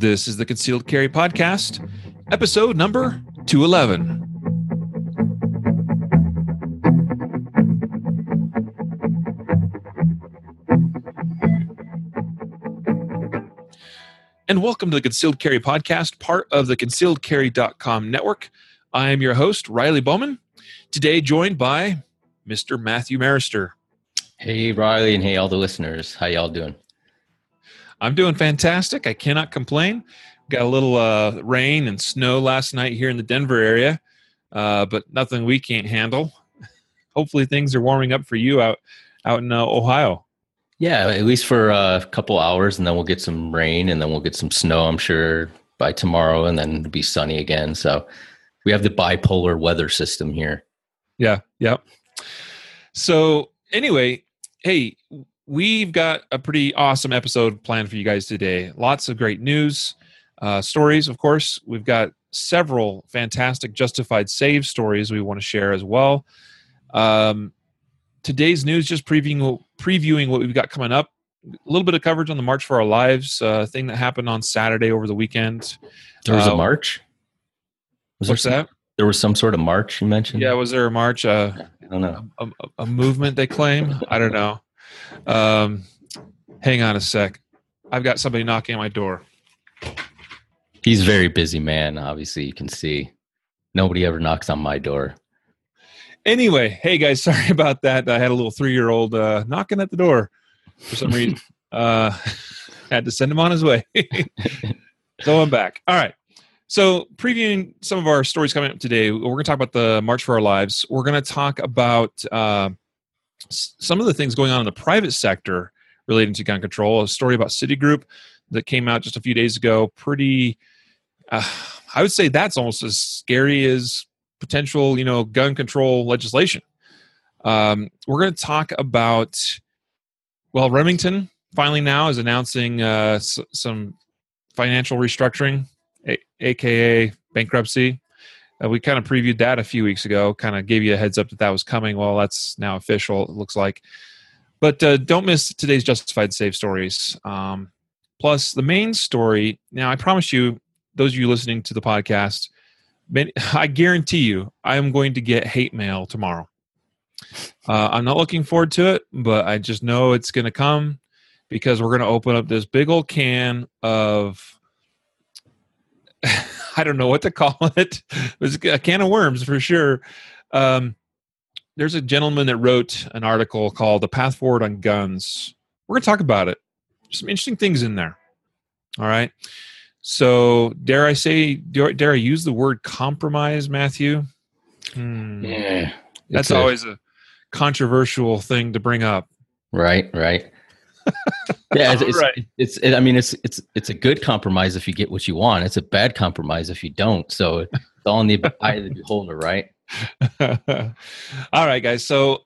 This is the Concealed Carry Podcast, episode number 211. And welcome to the Concealed Carry Podcast, part of the concealedcarry.com network. I am your host, Riley Bowman. Today, joined by Mr. Matthew Maruster. Hey, Riley, and hey, all the listeners. How y'all doing? I'm doing fantastic. I cannot complain. Got a little uh, rain and snow last night here in the Denver area, uh, but nothing we can't handle. Hopefully, things are warming up for you out out in uh, Ohio. Yeah, at least for a couple hours, and then we'll get some rain, and then we'll get some snow. I'm sure by tomorrow, and then it'll be sunny again. So we have the bipolar weather system here. Yeah. Yep. So anyway, hey, we've got a pretty awesome episode planned for you guys today. Lots of great news, uh, stories, of course. We've got several fantastic justified save stories we want to share as well. Um, today's news just previewing previewing what we've got coming up. A little bit of coverage on the March for Our Lives uh, thing that happened on Saturday over the weekend. There was Uh, a march. Was What's there some, that? There was some sort of march you mentioned. Yeah, was there a march? Uh, I don't know. a, a, a movement they claim? I don't know. Um, hang on a sec. I've got somebody knocking on my door. He's a very busy man. Obviously, you can see. Nobody ever knocks on my door. Anyway, hey guys, sorry about that. I had a little three year old uh, knocking at the door for some reason. uh, had to send him on his way. so I'm back. All right. So, previewing some of our stories coming up today, we're going to talk about the March for Our Lives. We're going to talk about uh, some of the things going on in the private sector relating to gun control. A story about Citigroup that came out just a few days ago. Pretty, uh, I would say that's almost as scary as potential, you know, gun control legislation. Um, we're going to talk about, well, Remington finally now is announcing uh, s- some financial restructuring, a- aka bankruptcy. Uh, we kind of previewed that a few weeks ago, kind of gave you a heads up that that was coming. Well, that's now official, it looks like. But uh, don't miss today's Justified Save stories. Um, plus, the main story. Now, I promise you, those of you listening to the podcast, I guarantee you, I am going to get hate mail tomorrow. Uh, I'm not looking forward to it, but I just know it's going to come because we're going to open up this big old can of I don't know what to call it. It was a can of worms for sure. Um, there's a gentleman that wrote an article called "The Path Forward on Guns." We're going to talk about it. Some interesting things in there. All right. So, dare I say, dare, dare I use the word compromise, Matthew? Hmm. Yeah. That's a- always a controversial thing to bring up. right. Right. yeah, it's, it's, Right. it's it, I mean, it's it's it's a good compromise if you get what you want. It's a bad compromise if you don't. So it's all in the eye of the beholder, right? All right, guys. So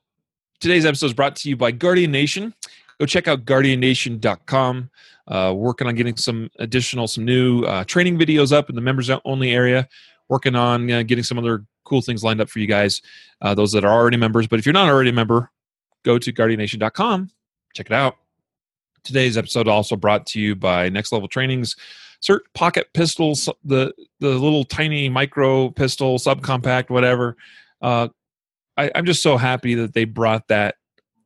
today's episode is brought to you by Guardian Nation. Go check out guardiannation.com. Uh, working on getting some additional, some new uh, training videos up in the members only area. Working on uh, getting some other cool things lined up for you guys, uh, those that are already members. But if you're not already a member, go to guardiannation.com. Check it out. Today's episode also brought to you by Next Level Trainings. SIRT pocket pistols, the the little tiny micro pistol, subcompact, whatever. Uh, I, I'm just so happy that they brought that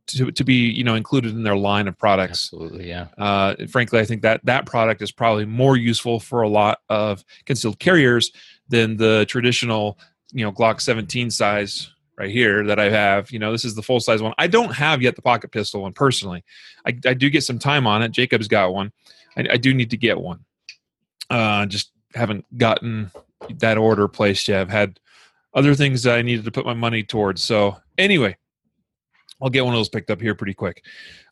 to to be you know included in their line of products. Absolutely, yeah. Uh, frankly, I think that that product is probably more useful for a lot of concealed carriers than the traditional, you know, Glock 17 size right here that I have. You know, this is the full size one. I don't have yet the pocket pistol one personally. I, I do get some time on it. Jacob's got one. I, I do need to get one. Uh, just haven't gotten that order placed yet. I've had other things that I needed to put my money towards. So anyway, I'll get one of those picked up here pretty quick,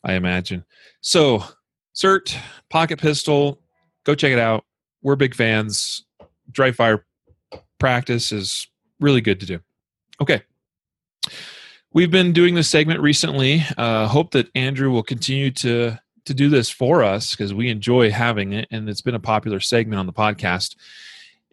I imagine. So, SIRT, pocket pistol, go check it out. We're big fans. Dry fire practice is really good to do. Okay. We've been doing this segment recently. Uh, hope that Andrew will continue to to do this for us because we enjoy having it, and it's been a popular segment on the podcast.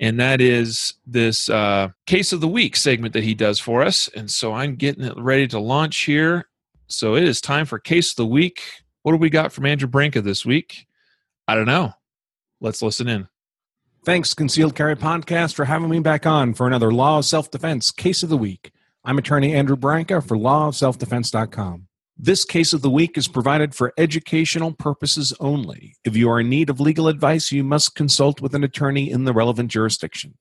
And that is this uh, case of the week segment that he does for us. And so I'm getting it ready to launch here. So it is time for case of the week. What do we got from Andrew Branca this week? I don't know. Let's listen in. Thanks, Concealed Carry Podcast, for having me back on for another Law of Self Defense Case of the Week. I'm attorney Andrew Branca for lawofselfdefense.com. This case of the week is provided for educational purposes only. If you are in need of legal advice, you must consult with an attorney in the relevant jurisdiction.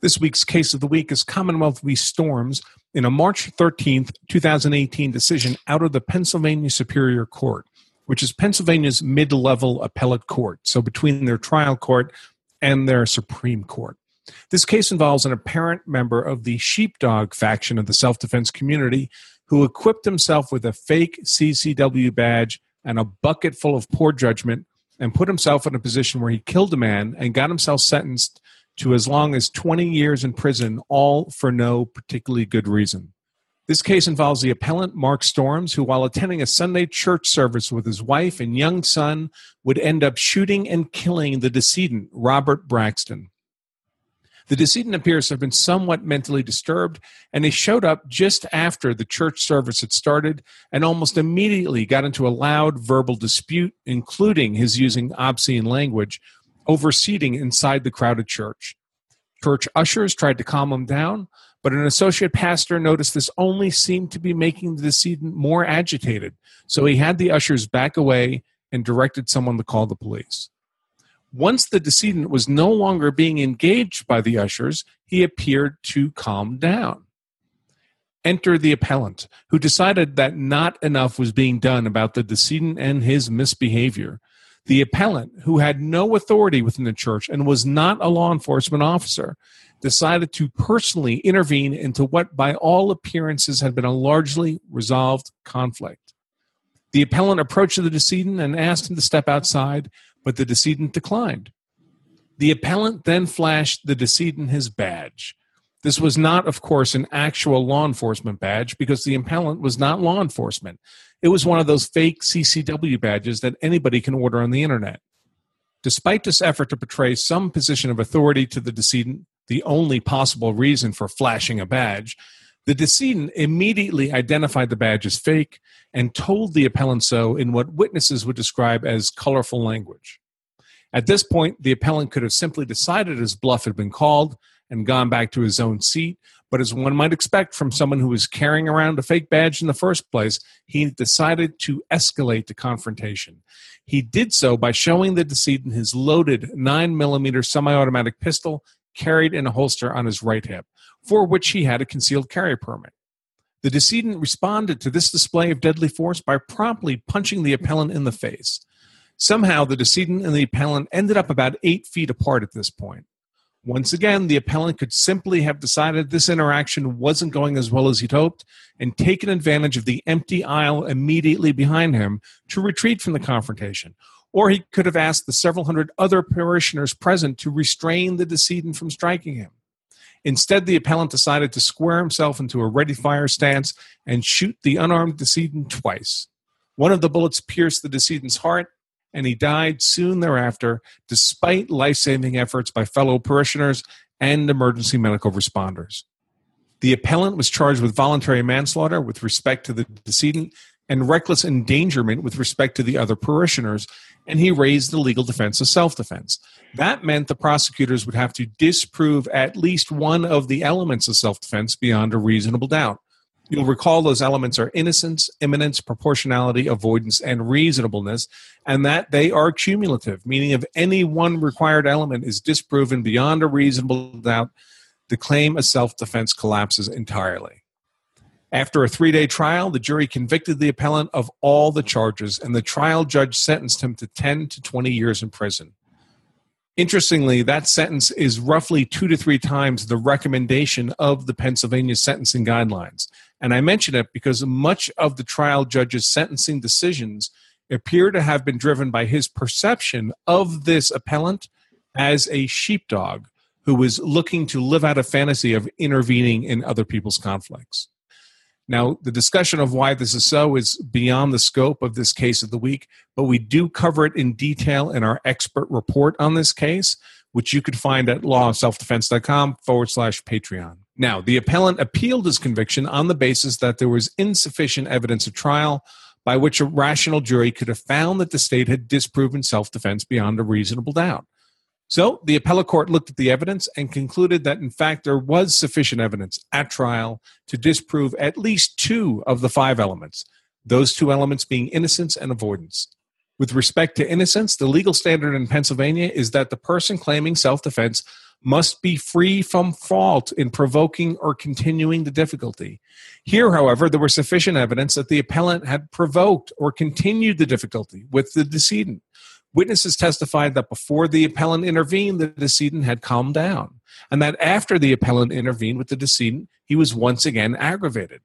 This week's case of the week is Commonwealth v. Storms in a March 13th, 2018 decision out of the Pennsylvania Superior Court which is Pennsylvania's mid level appellate court, so between their trial court and their Supreme Court. This case involves an apparent member of the sheepdog faction of the self defense community who equipped himself with a fake CCW badge and a bucket full of poor judgment and put himself in a position where he killed a man and got himself sentenced to as long as 20 years in prison, all for no particularly good reason. This case involves the appellant Mark Storms, who, while attending a Sunday church service with his wife and young son, would end up shooting and killing the decedent, Robert Braxton. The decedent appears to have been somewhat mentally disturbed, and he showed up just after the church service had started and almost immediately got into a loud verbal dispute, including his using obscene language, over seating inside the crowded church. Church ushers tried to calm him down, but an associate pastor noticed this only seemed to be making the decedent more agitated, so he had the ushers back away and directed someone to call the police. Once the decedent was no longer being engaged by the ushers, he appeared to calm down. Enter the appellant, who decided that not enough was being done about the decedent and his misbehavior. The appellant, who had no authority within the church and was not a law enforcement officer, decided to personally intervene into what, by all appearances, had been a largely resolved conflict. The appellant approached the decedent and asked him to step outside, but the decedent declined. The appellant then flashed the decedent his badge. This was not, of course, an actual law enforcement badge because the appellant was not law enforcement. It was one of those fake CCW badges that anybody can order on the internet. Despite this effort to portray some position of authority to the decedent, the only possible reason for flashing a badge, the decedent immediately identified the badge as fake and told the appellant so in what witnesses would describe as colorful language. At this point, the appellant could have simply decided his bluff had been called and gone back to his own seat, but as one might expect from someone who was carrying around a fake badge in the first place, he decided to escalate the confrontation. He did so by showing the decedent his loaded 9mm semi automatic pistol carried in a holster on his right hip, for which he had a concealed carry permit. The decedent responded to this display of deadly force by promptly punching the appellant in the face. Somehow, the decedent and the appellant ended up about eight feet apart at this point. Once again, the appellant could simply have decided this interaction wasn't going as well as he'd hoped and taken advantage of the empty aisle immediately behind him to retreat from the confrontation, or he could have asked the several hundred other parishioners present to restrain the decedent from striking him. Instead, the appellant decided to square himself into a ready fire stance and shoot the unarmed decedent twice. One of the bullets pierced the decedent's heart, and he died soon thereafter, despite life saving efforts by fellow parishioners and emergency medical responders. The appellant was charged with voluntary manslaughter with respect to the decedent and reckless endangerment with respect to the other parishioners, and he raised the legal defense of self defense. That meant the prosecutors would have to disprove at least one of the elements of self defense beyond a reasonable doubt. You'll recall those elements are innocence, imminence, proportionality, avoidance, and reasonableness, and that they are cumulative, meaning if any one required element is disproven beyond a reasonable doubt, the claim of self defense collapses entirely. After a three day trial, the jury convicted the appellant of all the charges, and the trial judge sentenced him to 10 to 20 years in prison. Interestingly, that sentence is roughly two to three times the recommendation of the Pennsylvania sentencing guidelines. And I mention it because much of the trial judge's sentencing decisions appear to have been driven by his perception of this appellant as a sheepdog who was looking to live out a fantasy of intervening in other people's conflicts. Now, the discussion of why this is so is beyond the scope of this case of the week, but we do cover it in detail in our expert report on this case, which you could find at lawofselfdefense.com forward slash Patreon. Now, the appellant appealed his conviction on the basis that there was insufficient evidence of trial by which a rational jury could have found that the state had disproven self defense beyond a reasonable doubt. So the appellate court looked at the evidence and concluded that, in fact, there was sufficient evidence at trial to disprove at least two of the five elements, those two elements being innocence and avoidance. With respect to innocence, the legal standard in Pennsylvania is that the person claiming self defense must be free from fault in provoking or continuing the difficulty. Here, however, there was sufficient evidence that the appellant had provoked or continued the difficulty with the decedent. Witnesses testified that before the appellant intervened, the decedent had calmed down, and that after the appellant intervened with the decedent, he was once again aggravated.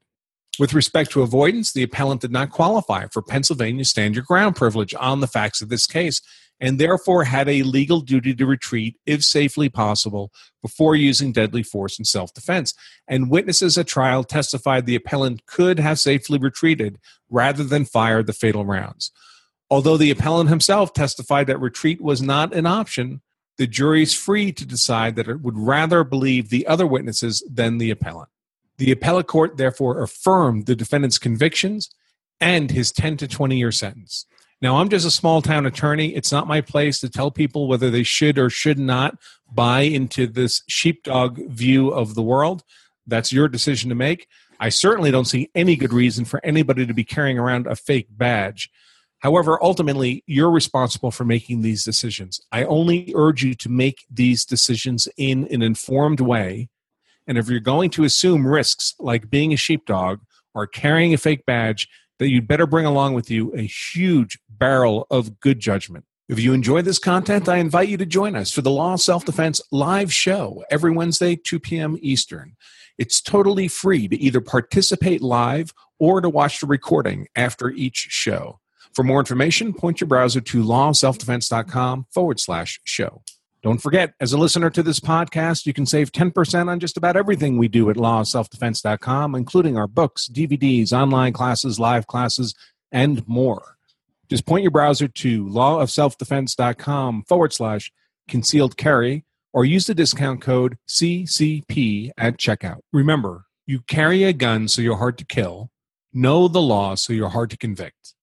With respect to avoidance, the appellant did not qualify for Pennsylvania stand your ground privilege on the facts of this case, and therefore had a legal duty to retreat, if safely possible, before using deadly force in self defense. And witnesses at trial testified the appellant could have safely retreated rather than fired the fatal rounds. Although the appellant himself testified that retreat was not an option, the jury is free to decide that it would rather believe the other witnesses than the appellant. The appellate court therefore affirmed the defendant's convictions and his 10 to 20 year sentence. Now, I'm just a small town attorney. It's not my place to tell people whether they should or should not buy into this sheepdog view of the world. That's your decision to make. I certainly don't see any good reason for anybody to be carrying around a fake badge. However, ultimately, you're responsible for making these decisions. I only urge you to make these decisions in an informed way. And if you're going to assume risks like being a sheepdog or carrying a fake badge, that you'd better bring along with you a huge barrel of good judgment. If you enjoy this content, I invite you to join us for the Law of Self Defense live show every Wednesday, 2 p.m. Eastern. It's totally free to either participate live or to watch the recording after each show. For more information, point your browser to lawofselfdefense.com forward slash show. Don't forget, as a listener to this podcast, you can save 10% on just about everything we do at lawofselfdefense.com, including our books, DVDs, online classes, live classes, and more. Just point your browser to lawofselfdefense.com forward slash concealed carry or use the discount code CCP at checkout. Remember, you carry a gun so you're hard to kill, know the law so you're hard to convict.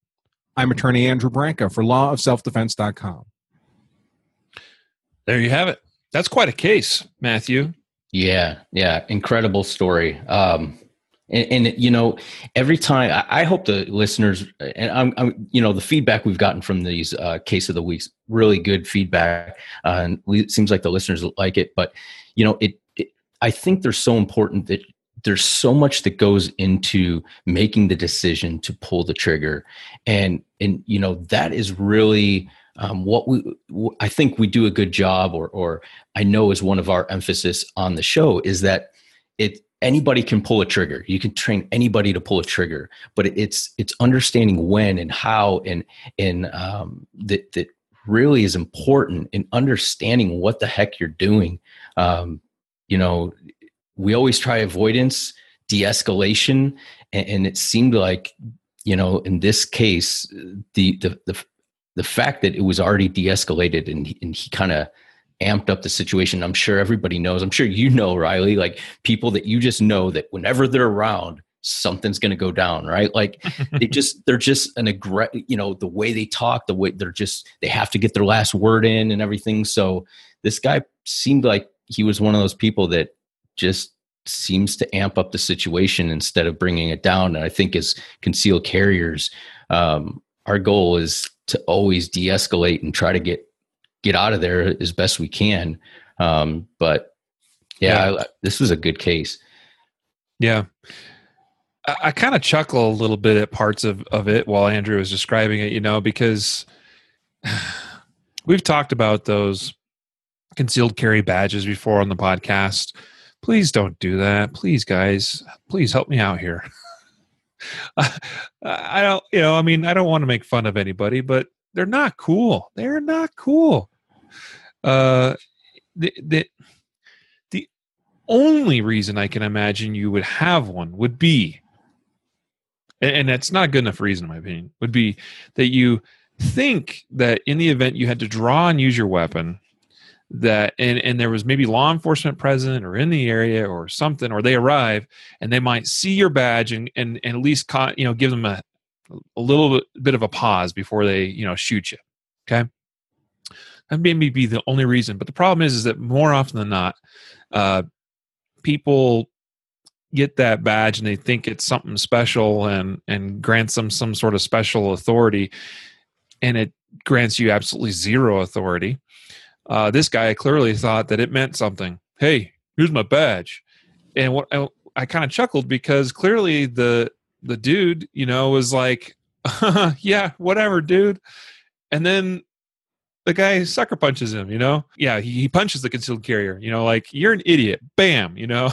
I'm attorney Andrew Branca for lawofselfdefense.com. There you have it. That's quite a case, Matthew. Yeah, yeah, incredible story. Um, and, and, you know, every time I, I, hope the listeners and I'm, I'm, you know, the feedback we've gotten from these uh, case of the weeks, really good feedback, uh, and it seems like the listeners like it. But you know, it, it I think they're so important that there's so much that goes into making the decision to pull the trigger, and and you know that is really um, what we I think we do a good job, or or I know is one of our emphasis on the show is that it anybody can pull a trigger. You can train anybody to pull a trigger but it's it's understanding when and how and and um, that that really is important in understanding what the heck you're doing. Um, you know we always try avoidance de-escalation and, and, it seemed like you know in this case the the the, the fact that it was already de-escalated and, and he kind of amped up the situation. I'm sure everybody knows. I'm sure you know, Riley, like people that you just know that whenever they're around, something's going to go down, right? Like they just, they're just an aggressive, you know, the way they talk, the way they're just, they have to get their last word in and everything. So this guy seemed like he was one of those people that just seems to amp up the situation instead of bringing it down. And I think as concealed carriers, um, our goal is to always de-escalate and try to get get out of there as best we can. Um, but yeah, yeah. I, this was a good case. Yeah. I, I kind of chuckle a little bit at parts of, of it while Andrew was describing it, you know, because we've talked about those concealed carry badges before on the podcast. Please don't do that. Please, guys, please help me out here. I don't, you know, I mean, I don't want to make fun of anybody, but they're not cool. They're not cool. Uh, the, the, the only reason I can imagine you would have one would be, and, and that's not a good enough reason, in my opinion, would be that you think that in the event you had to draw and use your weapon, that and and there was maybe law enforcement present or in the area or something or they arrive and they might see your badge and and, and at least you know give them a a little bit of a pause before they you know shoot you okay That may be the only reason. But the problem is, is that more often than not, uh, people get that badge and they think it's something special and and grants them some sort of special authority, and it grants you absolutely zero authority. Uh, this guy clearly thought that it meant something. Hey, here's my badge, and what I, I kind of chuckled because clearly the the dude, you know, was like, "Yeah, whatever, dude," and then the guy sucker punches him. You know, yeah, he, he punches the concealed carrier. You know, like you're an idiot. Bam. You know.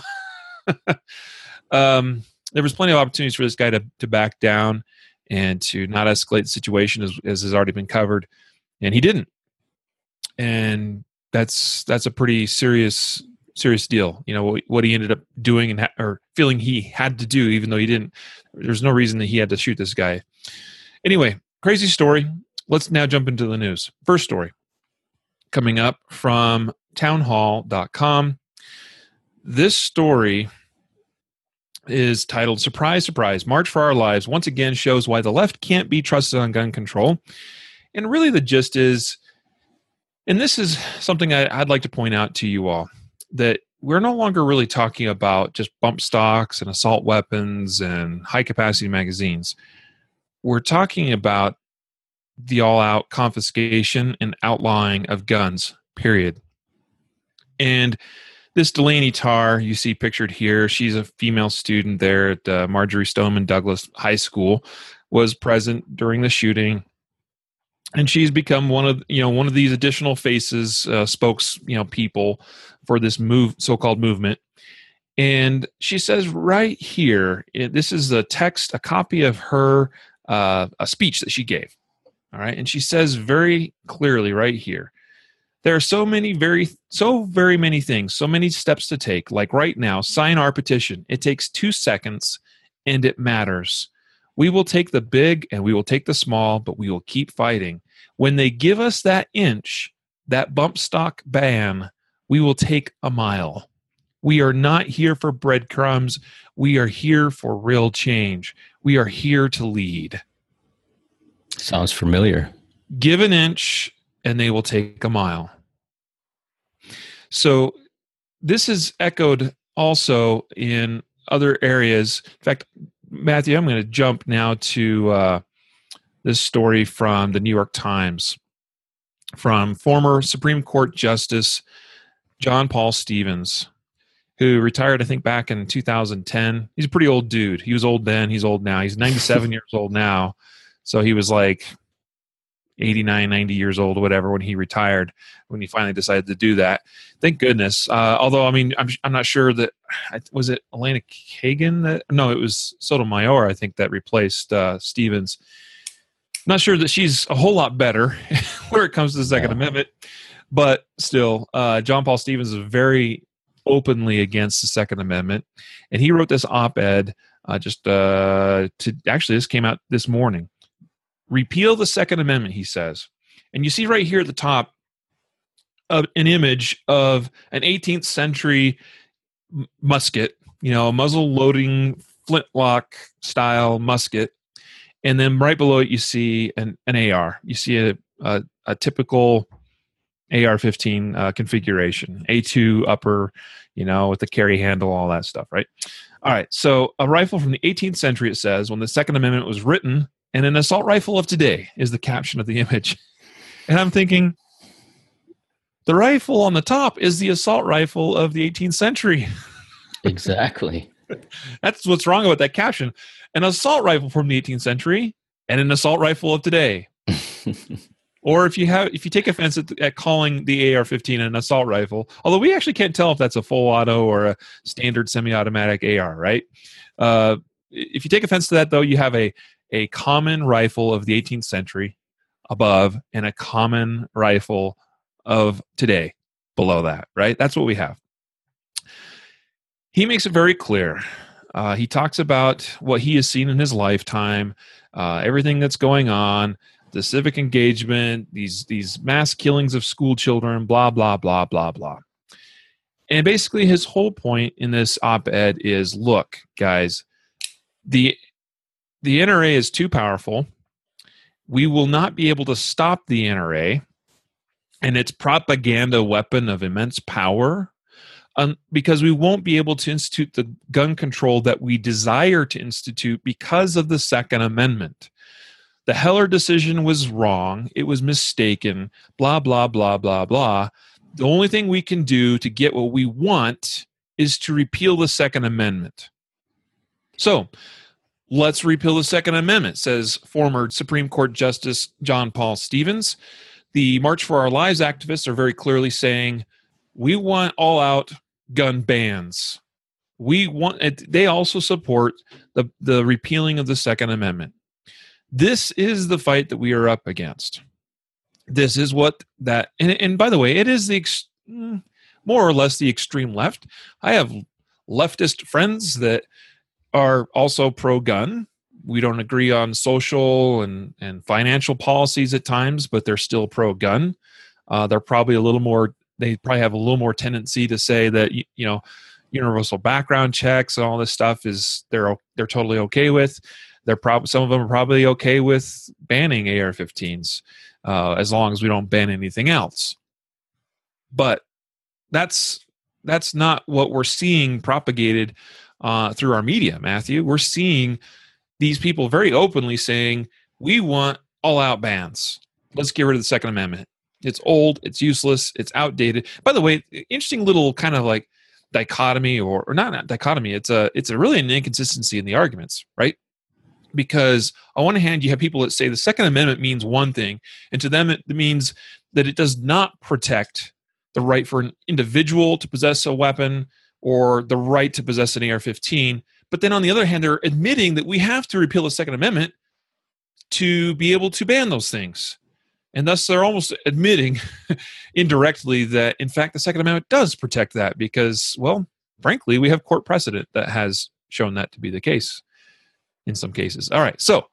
um, there was plenty of opportunities for this guy to to back down and to not escalate the situation as, as has already been covered and he didn't and that's that's a pretty serious serious deal. You know what, he ended up doing and ha- or feeling he had to do even though he didn't there's no reason that he had to shoot this guy. Anyway crazy story. Let's now jump into the news. First story coming up from townhall.com this story is titled Surprise, Surprise March for Our Lives once again shows why the left can't be trusted on gun control. And really, the gist is, and this is something I, would like to point out to you all, that we're no longer really talking about just bump stocks and assault weapons and high capacity magazines. We're talking about the all out confiscation and outlawing of guns, period. And this Delaney Tarr you see pictured here, she's a female student there at uh, Marjory Stoneman Douglas High School, was present during the shooting, and she's become one of you know one of these additional faces, uh, spokes you know people for this move so-called movement. And she says right here, this is a text, a copy of her uh, a speech that she gave. All right, and she says very clearly right here there are so many very so very many things so many steps to take like right now sign our petition it takes two seconds and it matters we will take the big and we will take the small but we will keep fighting. When they give us that inch that bump stock ban we will take a mile. We are not here for breadcrumbs. We are here for real change. We are here to lead. Sounds familiar. Give an inch and they will take a mile. So this is echoed also in other areas. In fact, Matthew, I'm going to jump now to uh, this story from the New York Times from former Supreme Court Justice John Paul Stevens, who retired, I think, back in 2010. He's a pretty old dude. He was old then, he's old now. He's 97 years old now. So he was like 89 90 years old whatever when he retired when he finally decided to do that. Thank goodness. Uh, although i mean I'm, I'm not sure that was it elena kagan that no it was sotomayor i think that replaced uh, stevens. Not sure that she's a whole lot better where it comes to the second yeah. amendment but still uh, john paul stevens is very openly against the second amendment and he wrote this op-ed uh, just uh, to actually this came out this morning repeal the Second Amendment, he says. And you see right here at the top uh, an image of an 18th century musket, you know, a muzzle loading flintlock style musket. And then right below it, you see an, an AR. You see a, a, a typical AR 15 uh, configuration, A2 upper, you know, with the carry handle, all that stuff, right? All right. So, a rifle from the 18th century, it says, when the Second Amendment was written, and an assault rifle of today is the caption of the image. And I'm thinking, the rifle on the top is the assault rifle of the 18th century. Exactly. That's what's wrong about that caption. An assault rifle from the 18th century and an assault rifle of today. or if you have if you take offense at, at calling the AR-15 an assault rifle, although we actually can't tell if that's a full auto or a standard semi-automatic AR, right? Uh, if you take offense to that, though, you have a a common rifle of the 18th century above and a common rifle of today below that, right? That's what we have. He makes it very clear. Uh, he talks about what he has seen in his lifetime, uh, everything that's going on, the civic engagement, these these mass killings of school children, blah blah blah blah blah. And basically, his whole point in this op-ed is: look, guys, the the NRA is too powerful. We will not be able to stop the NRA. and its propaganda weapon of immense power um, because we won't be able to institute the gun control that we desire to institute because of the Second Amendment. The Heller decision was wrong. It was mistaken. Blah, blah, blah, blah, blah. The only thing we can do to get what we want is to repeal the Second Amendment. So let's repeal the Second Amendment, says former Supreme Court Justice John Paul Stevens. The March for Our Lives activists are very clearly saying we want all out gun bans. We want they also support the, the repealing of the Second Amendment. This is the fight that we are up against. This is what that and, and by the way, it is the ex, mm, more or less the extreme left. I have leftist friends that are also pro gun. We don't agree on social and, and financial policies at times, but they're still pro gun. Uh, they're probably a little more, they probably have a little more tendency to say that, you, you know, universal background checks and all this stuff is they're they're totally okay with. They're probably some of them are probably okay with banning AR-15s uh, as long as we don't ban anything else. But that's that's not what we're seeing propagated uh, through our media, Matthew. We're seeing these people very openly saying, we want all out bans. Let's get rid of the Second Amendment. It's old, it's useless, it's outdated. By the way, interesting little kind of like dichotomy or, or not, not dichotomy, it's a it's a really an inconsistency in the arguments, right? Because on one hand, you have people that say the Second Amendment means one thing, and to them it means that it does not protect the right for an individual to possess a weapon or the right to possess an AR 15. But then on the other hand, they're admitting that we have to repeal the Second Amendment to be able to ban those things. And thus, they're almost admitting indirectly that, in fact, the Second Amendment does protect that because, well, frankly, we have court precedent that has shown that to be the case in some cases. All right. So,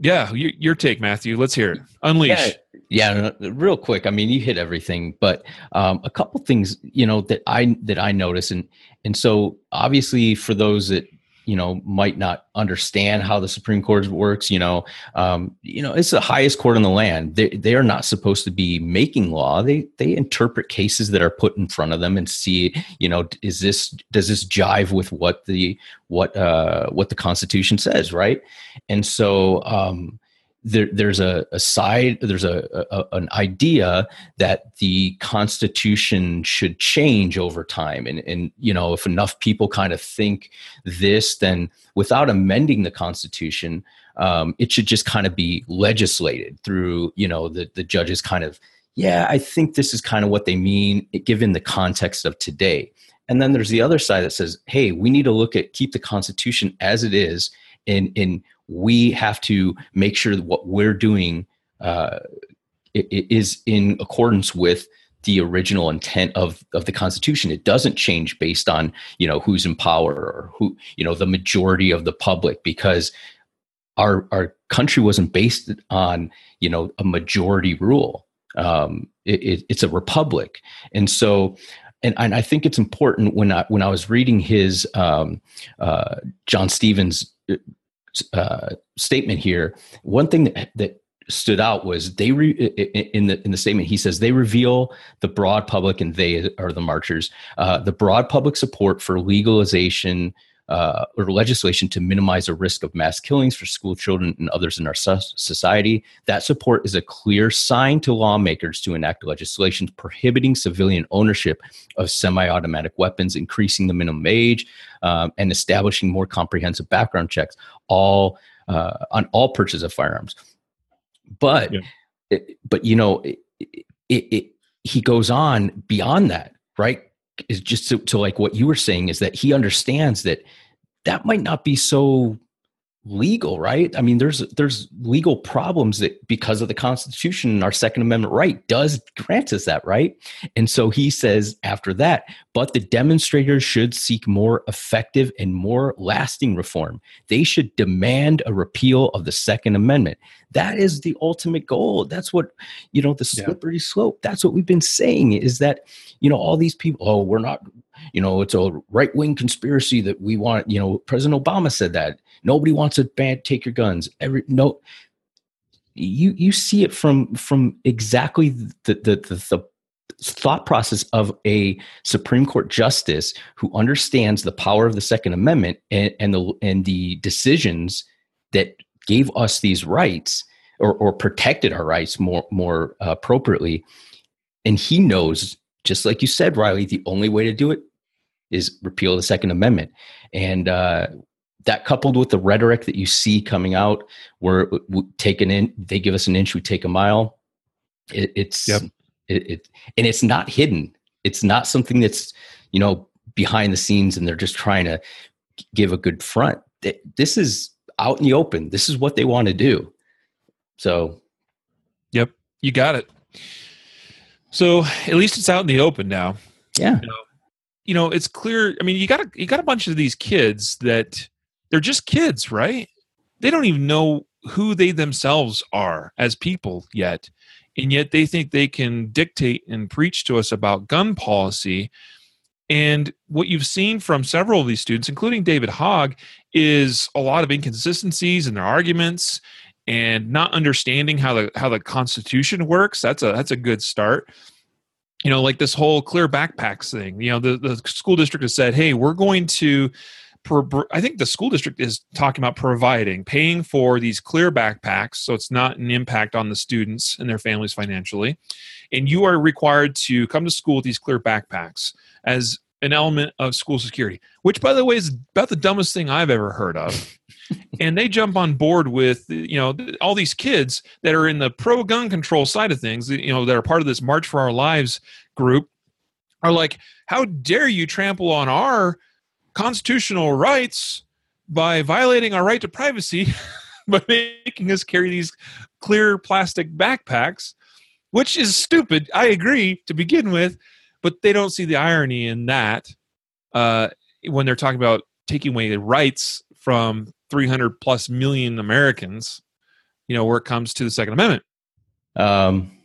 yeah, your, your take, Matthew. Let's hear it. Unleash. Yeah, yeah, real quick. I mean, you hit everything, but um, a couple things, you know, that I that I notice, and and so obviously for those that you know might not understand how the Supreme Court works. You know, um, you know, it's the highest court in the land. They they are not supposed to be making law. They they interpret cases that are put in front of them and see, you know, is this does this jive with what the what uh, what the Constitution says, right? And so. Um, there, there's a, a, side there's a, a, an idea that the constitution should change over time. And and you know if enough people kind of think this then without amending the constitution um, it should just kind of be legislated through you know the the judges kind of yeah i think this is kind of what they mean given the context of today. And then there's the other side that says hey we need to look at keep the constitution as it is and and we have to make sure that what we're doing uh, is in accordance with the original intent of, of the constitution. It doesn't change based on you know who's in power or who you know the majority of the public because our our country wasn't based on you know a majority rule. Um, it, it, it's a republic. And so and, and I think it's important when I when I was reading his um, uh, John Stevens uh, statement here, one thing that, that stood out was they re, in the in the statement he says they reveal the broad public and they are the marchers uh, the broad public support for legalization uh, or legislation to minimize the risk of mass killings for school children and others in our society. That support is a clear sign to lawmakers to enact legislation prohibiting civilian ownership of semi automatic weapons, increasing the minimum age, um, and establishing more comprehensive background checks all uh, on all purchases of firearms. But, yeah. it, but you know, it, it, he goes on beyond that, right? Is just to, to like what you were saying is that he understands that that might not be so legal right? I mean there's there's legal problems that because of the constitution and our second amendment right does grant us that right? And so he says after that but the demonstrators should seek more effective and more lasting reform. They should demand a repeal of the second amendment. That is the ultimate goal. That's what you know the slippery yeah. slope. That's what we've been saying is that you know all these people oh we're not you know it's a right wing conspiracy that we want you know president obama said that nobody wants to ban take your guns every no you you see it from from exactly the the, the, the thought process of a Supreme Court justice who understands the power of the Second Amendment and, and the and the decisions that gave us these rights or, or protected our rights more more appropriately. And he knows, just like you said, Riley, the only way to do it is repeal the Second Amendment. And uh, that coupled with the rhetoric that you see coming out, where uh, taken in, they give us an inch, we take a mile. It, it's yep. it, it, and it's not hidden. It's not something that's you know behind the scenes, and they're just trying to give a good front. This is out in the open. This is what they want to do. So, yep, you got it. So at least it's out in the open now. Yeah. You know, you know, it's clear. I mean, you got a, you got a bunch of these kids that they're just kids, right? They don't even know who they themselves are as people yet. And yet they think they can dictate and preach to us about gun policy. And what you've seen from several of these students, including David Hogg, is a lot of inconsistencies in their arguments and not understanding how the how the Constitution works. That's a that's a good start. You know, like this whole clear backpacks thing. You know, the, the school district has said, hey, we're going to I think the school district is talking about providing, paying for these clear backpacks, so it's not an impact on the students and their families financially. And you are required to come to school with these clear backpacks as an element of school security, which, by the way, is about the dumbest thing I've ever heard of. and they jump on board with you know all these kids that are in the pro gun control side of things, you know, that are part of this March for Our Lives group, are like, how dare you trample on our constitutional rights by violating our right to privacy by making us carry these clear plastic backpacks, which is stupid. I agree to begin with, but they don't see the irony in that uh, when they're talking about taking away the rights from 300 plus million Americans, you know, where it comes to the Second Amendment. Um,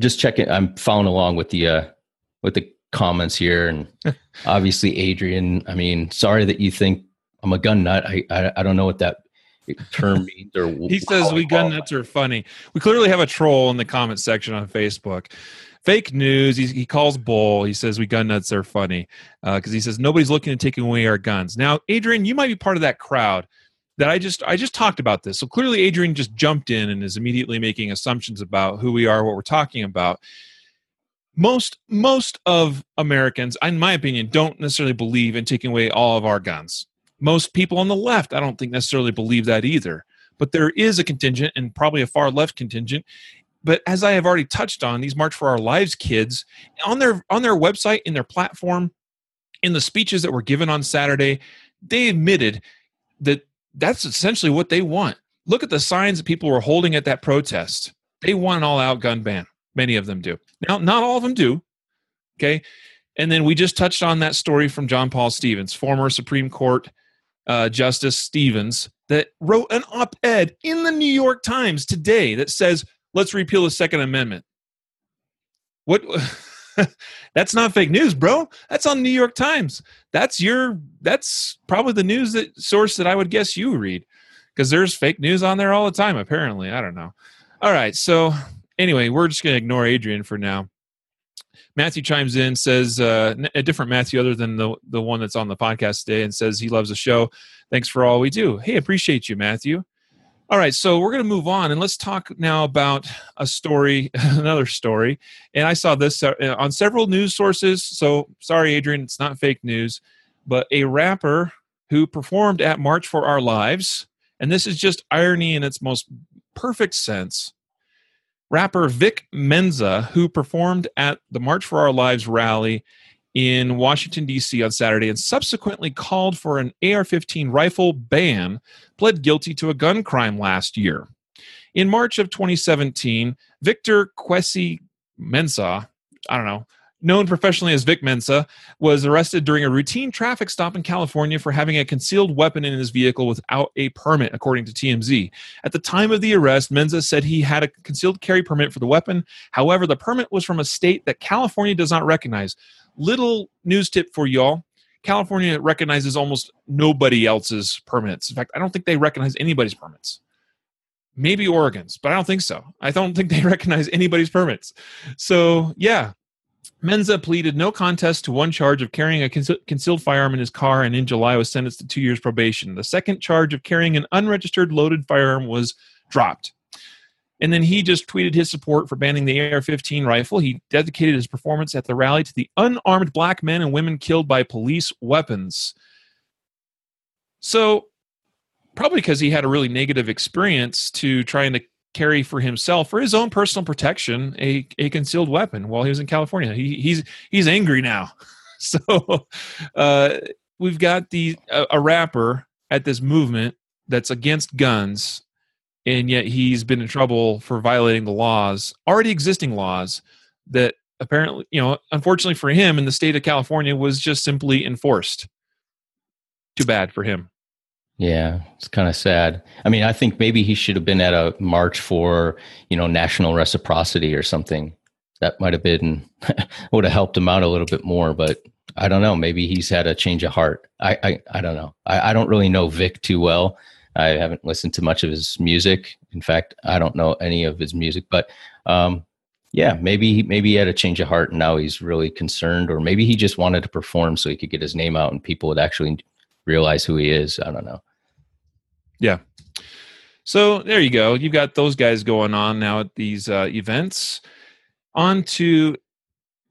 just checking. I'm following along with the uh, with the comments here, and obviously Adrian. I mean, sorry that you think I'm a gun nut. I I, I don't know what that term means. Or he says we gun nuts are funny. We clearly have a troll in the comment section on Facebook. Fake news. He, he calls bull. He says we gun nuts are funny because uh, he says nobody's looking at taking away our guns. Now, Adrian, you might be part of that crowd that I just I just talked about this. So clearly, Adrian just jumped in and is immediately making assumptions about who we are, what we're talking about most most of Americans, in my opinion, don't necessarily believe in taking away all of our guns. Most people on the left, I don't think necessarily believe that either. But there is a contingent, and probably a far left contingent. But as I have already touched on, these March for Our Lives kids on their on their website, in their platform, in the speeches that were given on Saturday, they admitted that that's essentially what they want. Look at the signs that people were holding at that protest. They want an all-out gun ban. Many of them do. Now, not all of them do. Okay. And then we just touched on that story from John Paul Stevens, former Supreme Court uh, Justice Stevens, that wrote an op ed in the New York Times today that says, let's repeal the Second Amendment. What? that's not fake news, bro. That's on New York Times. That's your. That's probably the news that source that I would guess you read, because there's fake news on there all the time. Apparently, I don't know. All right, so anyway, we're just going to ignore Adrian for now. Matthew chimes in, says uh, a different Matthew other than the the one that's on the podcast today, and says he loves the show. Thanks for all we do. Hey, appreciate you, Matthew. All right, so we're going to move on and let's talk now about a story, another story. And I saw this uh, on several news sources. So sorry, Adrian, it's not fake news, but a rapper who performed at March for Our Lives, and this is just irony in its most perfect sense rapper Vic Mensa, who performed at the March for Our Lives rally in Washington, D.C. on Saturday and subsequently called for an AR 15 rifle ban, pled guilty to a gun crime last year. In March of 2017, Victor Kwesi Mensa, I don't know, known professionally as Vic Mensa, was arrested during a routine traffic stop in California for having a concealed weapon in his vehicle without a permit, according to TMZ. At the time of the arrest, Mensa said he had a concealed carry permit for the weapon. However, the permit was from a state that California does not recognize. Little news tip for y'all. California recognizes almost nobody else's permits. In fact, I don't think they recognize anybody's permits. maybe Oregon's, but I don't think so. I don't think they recognize anybody's permits. So, yeah, Mensa pleaded no contest to one charge of carrying a concealed firearm in his car and in July was sentenced to two years probation. The second charge of carrying an unregistered loaded firearm was dropped. And then he just tweeted his support for banning the AR 15 rifle. He dedicated his performance at the rally to the unarmed black men and women killed by police weapons. So, probably because he had a really negative experience to trying to carry for himself for his own personal protection a, a concealed weapon while he was in California. He, he's he's angry now. So uh, we've got the a, a rapper at this movement that's against guns, and yet he's been in trouble for violating the laws, already existing laws that apparently, you know, unfortunately for him in the state of California was just simply enforced. Too bad for him. Yeah, it's kind of sad. I mean, I think maybe he should have been at a march for, you know, national reciprocity or something. That might have been would have helped him out a little bit more, but I don't know. Maybe he's had a change of heart. I I, I don't know. I, I don't really know Vic too well. I haven't listened to much of his music. In fact, I don't know any of his music, but um, yeah, maybe maybe he had a change of heart and now he's really concerned, or maybe he just wanted to perform so he could get his name out and people would actually realize who he is. I don't know. Yeah. So there you go. You've got those guys going on now at these uh, events. On to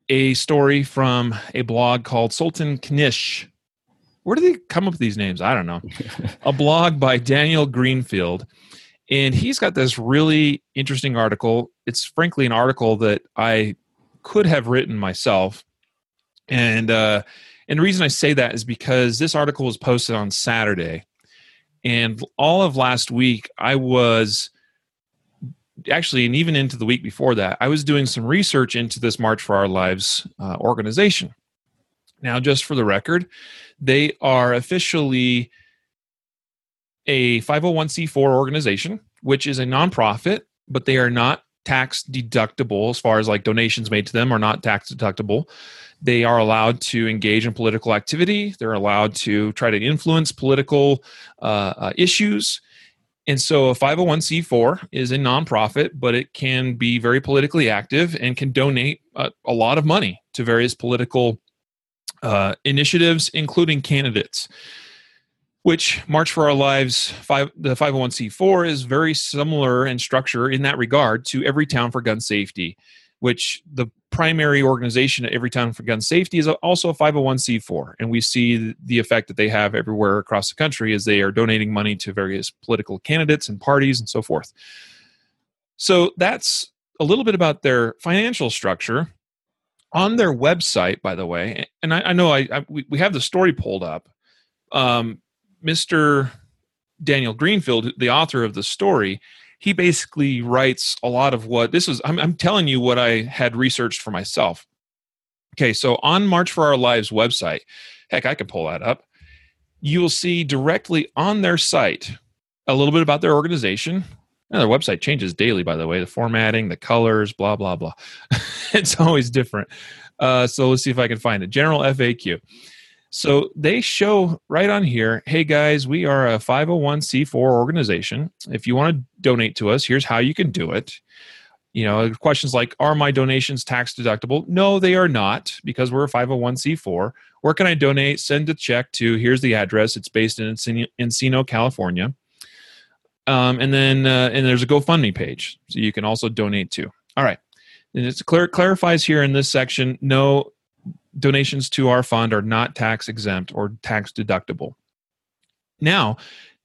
a story from a blog called Sultan Knish. Where do they come up with these names? I don't know. a blog by Daniel Greenfield. And he's got this really interesting article. It's frankly an article that I could have written myself. And uh, and the reason I say that is because this article was posted on Saturday and all of last week, I was actually, and even into the week before that, I was doing some research into this March for Our Lives uh, organization. Now, just for the record, they are officially a 501c4 organization, which is a nonprofit, but they are not tax deductible as far as like donations made to them are not tax deductible. They are allowed to engage in political activity. They're allowed to try to influence political uh, uh, issues. And so a 501c4 is a nonprofit, but it can be very politically active and can donate a, a lot of money to various political uh, initiatives, including candidates. Which March for Our Lives, five, the 501c4 is very similar in structure in that regard to Everytown for Gun Safety which the primary organization at Everytown for gun safety is also a 501c4 and we see the effect that they have everywhere across the country as they are donating money to various political candidates and parties and so forth. So that's a little bit about their financial structure. On their website by the way and i, I know I, I, we have the story pulled up um, mr daniel greenfield the author of the story he basically writes a lot of what this is. I'm, I'm telling you what I had researched for myself. Okay, so on March for Our Lives website, heck, I could pull that up. You will see directly on their site a little bit about their organization. And their website changes daily, by the way. The formatting, the colors, blah blah blah. it's always different. Uh, so let's see if I can find it. General FAQ. So they show right on here hey guys, we are a 501c4 organization. If you want to donate to us, here's how you can do it. You know, questions like Are my donations tax deductible? No, they are not because we're a 501c4. Where can I donate? Send a check to, here's the address. It's based in Encino, California. Um, and then uh, and there's a GoFundMe page, so you can also donate to. All right. And it clear, clarifies here in this section no donations to our fund are not tax exempt or tax deductible. Now,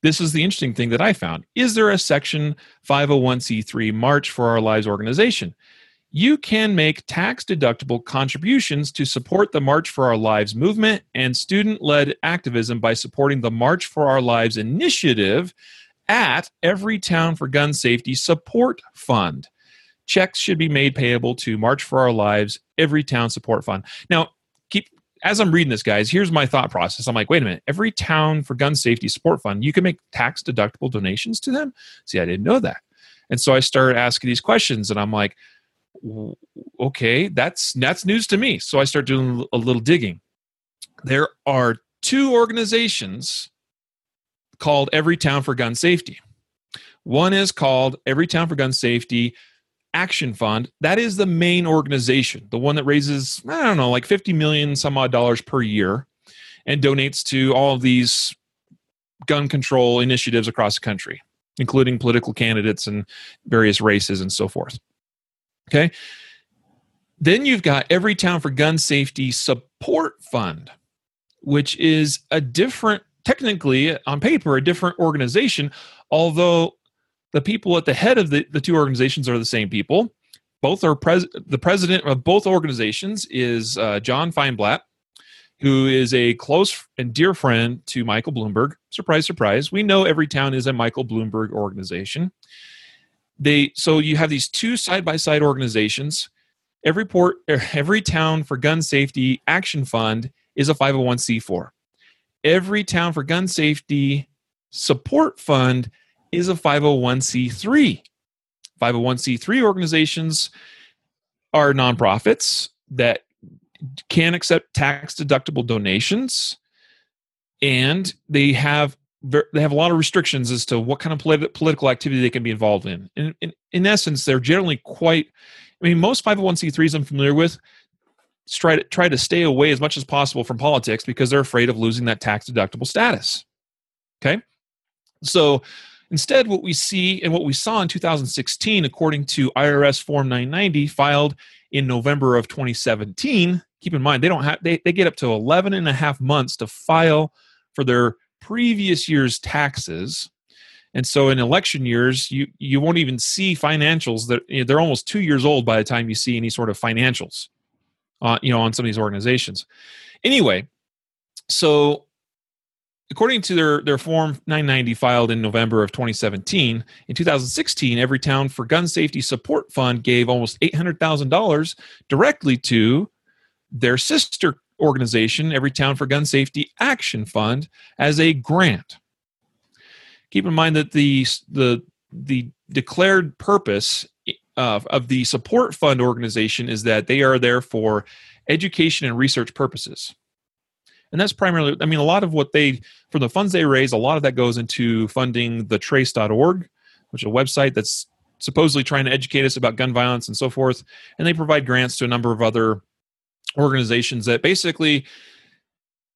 this is the interesting thing that I found. Is there a section 501c3 March for Our Lives organization? You can make tax deductible contributions to support the March for Our Lives movement and student led activism by supporting the March for Our Lives initiative at Everytown for Gun Safety Support Fund. Checks should be made payable to March for Our Lives Everytown Support Fund. Now, as I'm reading this, guys, here's my thought process. I'm like, wait a minute, every town for Gun Safety Support Fund, you can make tax deductible donations to them? See, I didn't know that. And so I started asking these questions, and I'm like, okay, that's that's news to me. So I start doing a little digging. There are two organizations called Every Town for Gun Safety. One is called Every Town for Gun Safety Action Fund. That is the main organization, the one that raises, I don't know, like 50 million some odd dollars per year and donates to all of these gun control initiatives across the country, including political candidates and various races and so forth. Okay. Then you've got Everytown for Gun Safety Support Fund, which is a different, technically on paper, a different organization, although the people at the head of the, the two organizations are the same people. Both are pres- the president of both organizations is uh, John Feinblatt, who is a close and dear friend to Michael Bloomberg. Surprise, surprise. We know every town is a Michael Bloomberg organization. They so you have these two side by side organizations. Every port, every town for Gun Safety Action Fund is a 501c4. Every town for Gun Safety Support Fund is a 501c3. 501c3 organizations are nonprofits that can accept tax deductible donations and they have they have a lot of restrictions as to what kind of politi- political activity they can be involved in. In, in. in essence, they're generally quite. I mean, most 501c3s I'm familiar with try to try to stay away as much as possible from politics because they're afraid of losing that tax deductible status. Okay, so instead, what we see and what we saw in 2016, according to IRS Form 990 filed in November of 2017, keep in mind they don't have they, they get up to 11 and a half months to file for their previous year's taxes. And so in election years you you won't even see financials that you know, they're almost two years old by the time you see any sort of financials uh, you know on some of these organizations. Anyway so according to their their form 990 filed in november of 2017 in 2016 Everytown for gun safety support fund gave almost $800000 directly to their sister organization, Everytown for Gun Safety Action Fund, as a grant. Keep in mind that the the the declared purpose of, of the support fund organization is that they are there for education and research purposes. And that's primarily, I mean, a lot of what they, from the funds they raise, a lot of that goes into funding the trace.org, which is a website that's supposedly trying to educate us about gun violence and so forth. And they provide grants to a number of other organizations that basically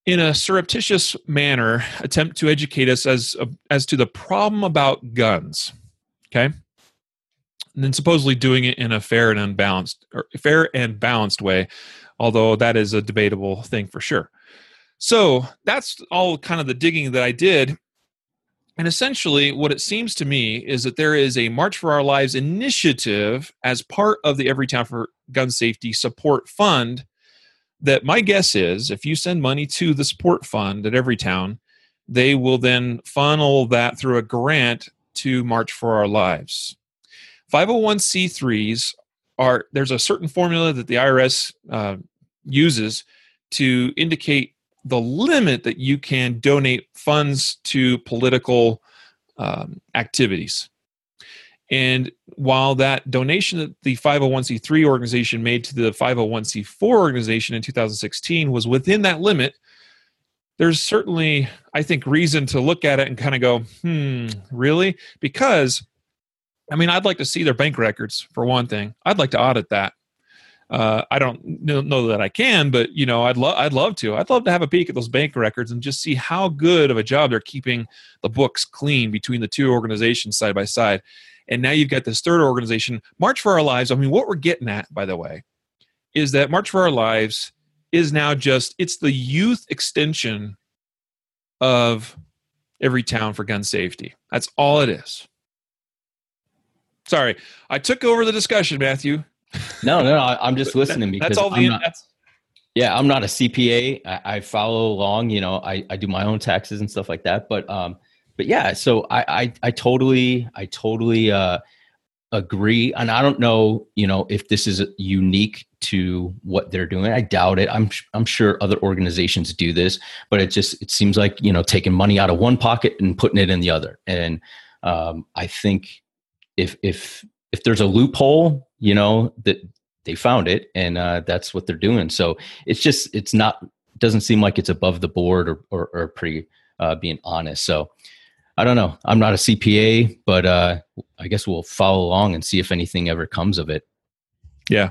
in a surreptitious manner attempt to educate us as as to the problem about guns okay and then supposedly doing it in a fair and unbalanced or fair and balanced way although that is a debatable thing for sure so that's all kind of the digging that i did and essentially, what it seems to me is that there is a March for Our Lives initiative as part of the Everytown for Gun Safety Support Fund that my guess is if you send money to the support fund at Everytown, they will then funnel that through a grant to March for Our Lives. 501c3s are there's a certain formula that the IRS uh, uses to indicate the limit that you can donate funds to political um, activities. And while that donation that the 501c3 organization made to the 501c4 organization in 2016 was within that limit, there's certainly, I think, reason to look at it and kind of go, hmm, really? Because, I mean, I'd like to see their bank records for one thing. I'd like to audit that. Uh, I don't know that I can, but you know, I'd love I'd love to. I'd love to have a peek at those bank records and just see how good of a job they're keeping the books clean between the two organizations side by side. And now you've got this third organization, March for Our Lives. I mean, what we're getting at, by the way, is that March for Our Lives is now just it's the youth extension of every town for gun safety. That's all it is. Sorry, I took over the discussion, Matthew. No, no, I'm just listening because that's all the. Not, that's, yeah, I'm not a CPA. I, I, follow along. You know, I, I do my own taxes and stuff like that. But um, but yeah, so I, I, I totally, I totally uh, agree. And I don't know, you know, if this is unique to what they're doing. I doubt it. I'm, I'm sure other organizations do this, but it just, it seems like, you know, taking money out of one pocket and putting it in the other. And um, I think if, if, if there's a loophole, you know, that they found it and uh, that's what they're doing. So it's just, it's not, doesn't seem like it's above the board or, or, or pretty uh, being honest. So, I don't know. I'm not a CPA, but uh, I guess we'll follow along and see if anything ever comes of it. Yeah.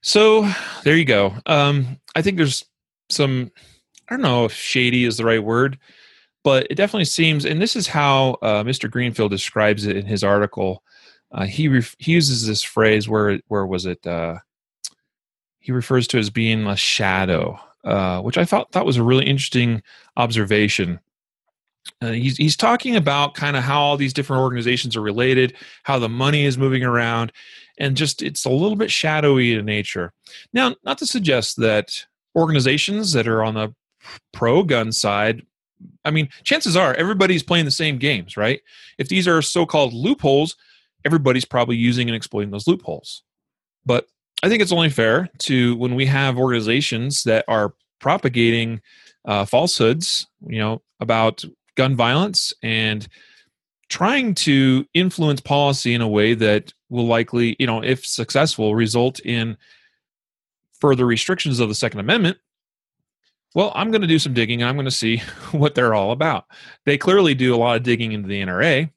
So there you go. Um, I think there's some, I don't know if shady is the right word, but it definitely seems, and this is how uh, Mr. Greenfield describes it in his article. Uh, he, ref- he uses this phrase where where was it? Uh, he refers to as being a shadow, uh, which I thought thought was a really interesting observation. Uh, he's he's talking about kind of how all these different organizations are related, how the money is moving around, and just it's a little bit shadowy in nature. Now, not to suggest that organizations that are on the pro gun side, I mean, chances are everybody's playing the same games, right? If these are so-called loopholes, everybody's probably using and exploiting those loopholes. But I think it's only fair to when we have organizations that are propagating uh, falsehoods, you know, about gun violence and trying to influence policy in a way that will likely, you know, if successful, result in further restrictions of the Second Amendment. Well, I'm going to do some digging. I'm going to see what they're all about. They clearly do a lot of digging into the NRA,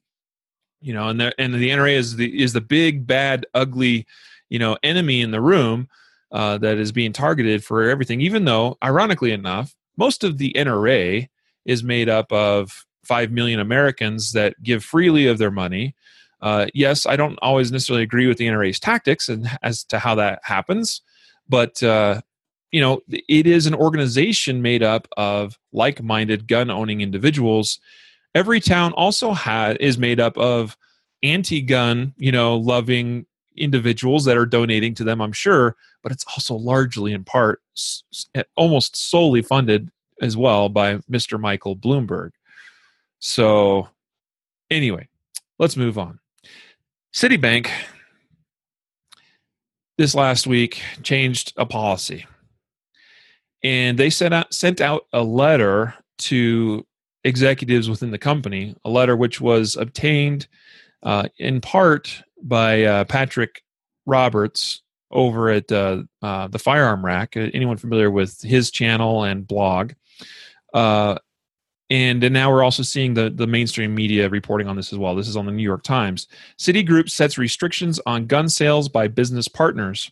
you know, and the and the NRA is the is the big bad ugly, you know, enemy in the room uh, that is being targeted for everything. Even though, ironically enough, most of the NRA is made up of 5 million Americans that give freely of their money. Uh, yes, I don't always necessarily agree with the NRA's tactics and as to how that happens, but uh, you know, it is an organization made up of like-minded gun-owning individuals. Every town also had is made up of anti-gun, you know, loving individuals that are donating to them. I'm sure, but it's also largely in part, eh, almost solely funded as well by Mr. Michael Bloomberg. So, anyway, let's move on. Citibank this last week changed a policy. And they sent out, sent out a letter to executives within the company, a letter which was obtained uh, in part by uh, Patrick Roberts over at uh, uh the Firearm Rack. Uh, anyone familiar with his channel and blog? Uh, and, and now we're also seeing the, the mainstream media reporting on this as well. This is on the New York Times. Citigroup sets restrictions on gun sales by business partners.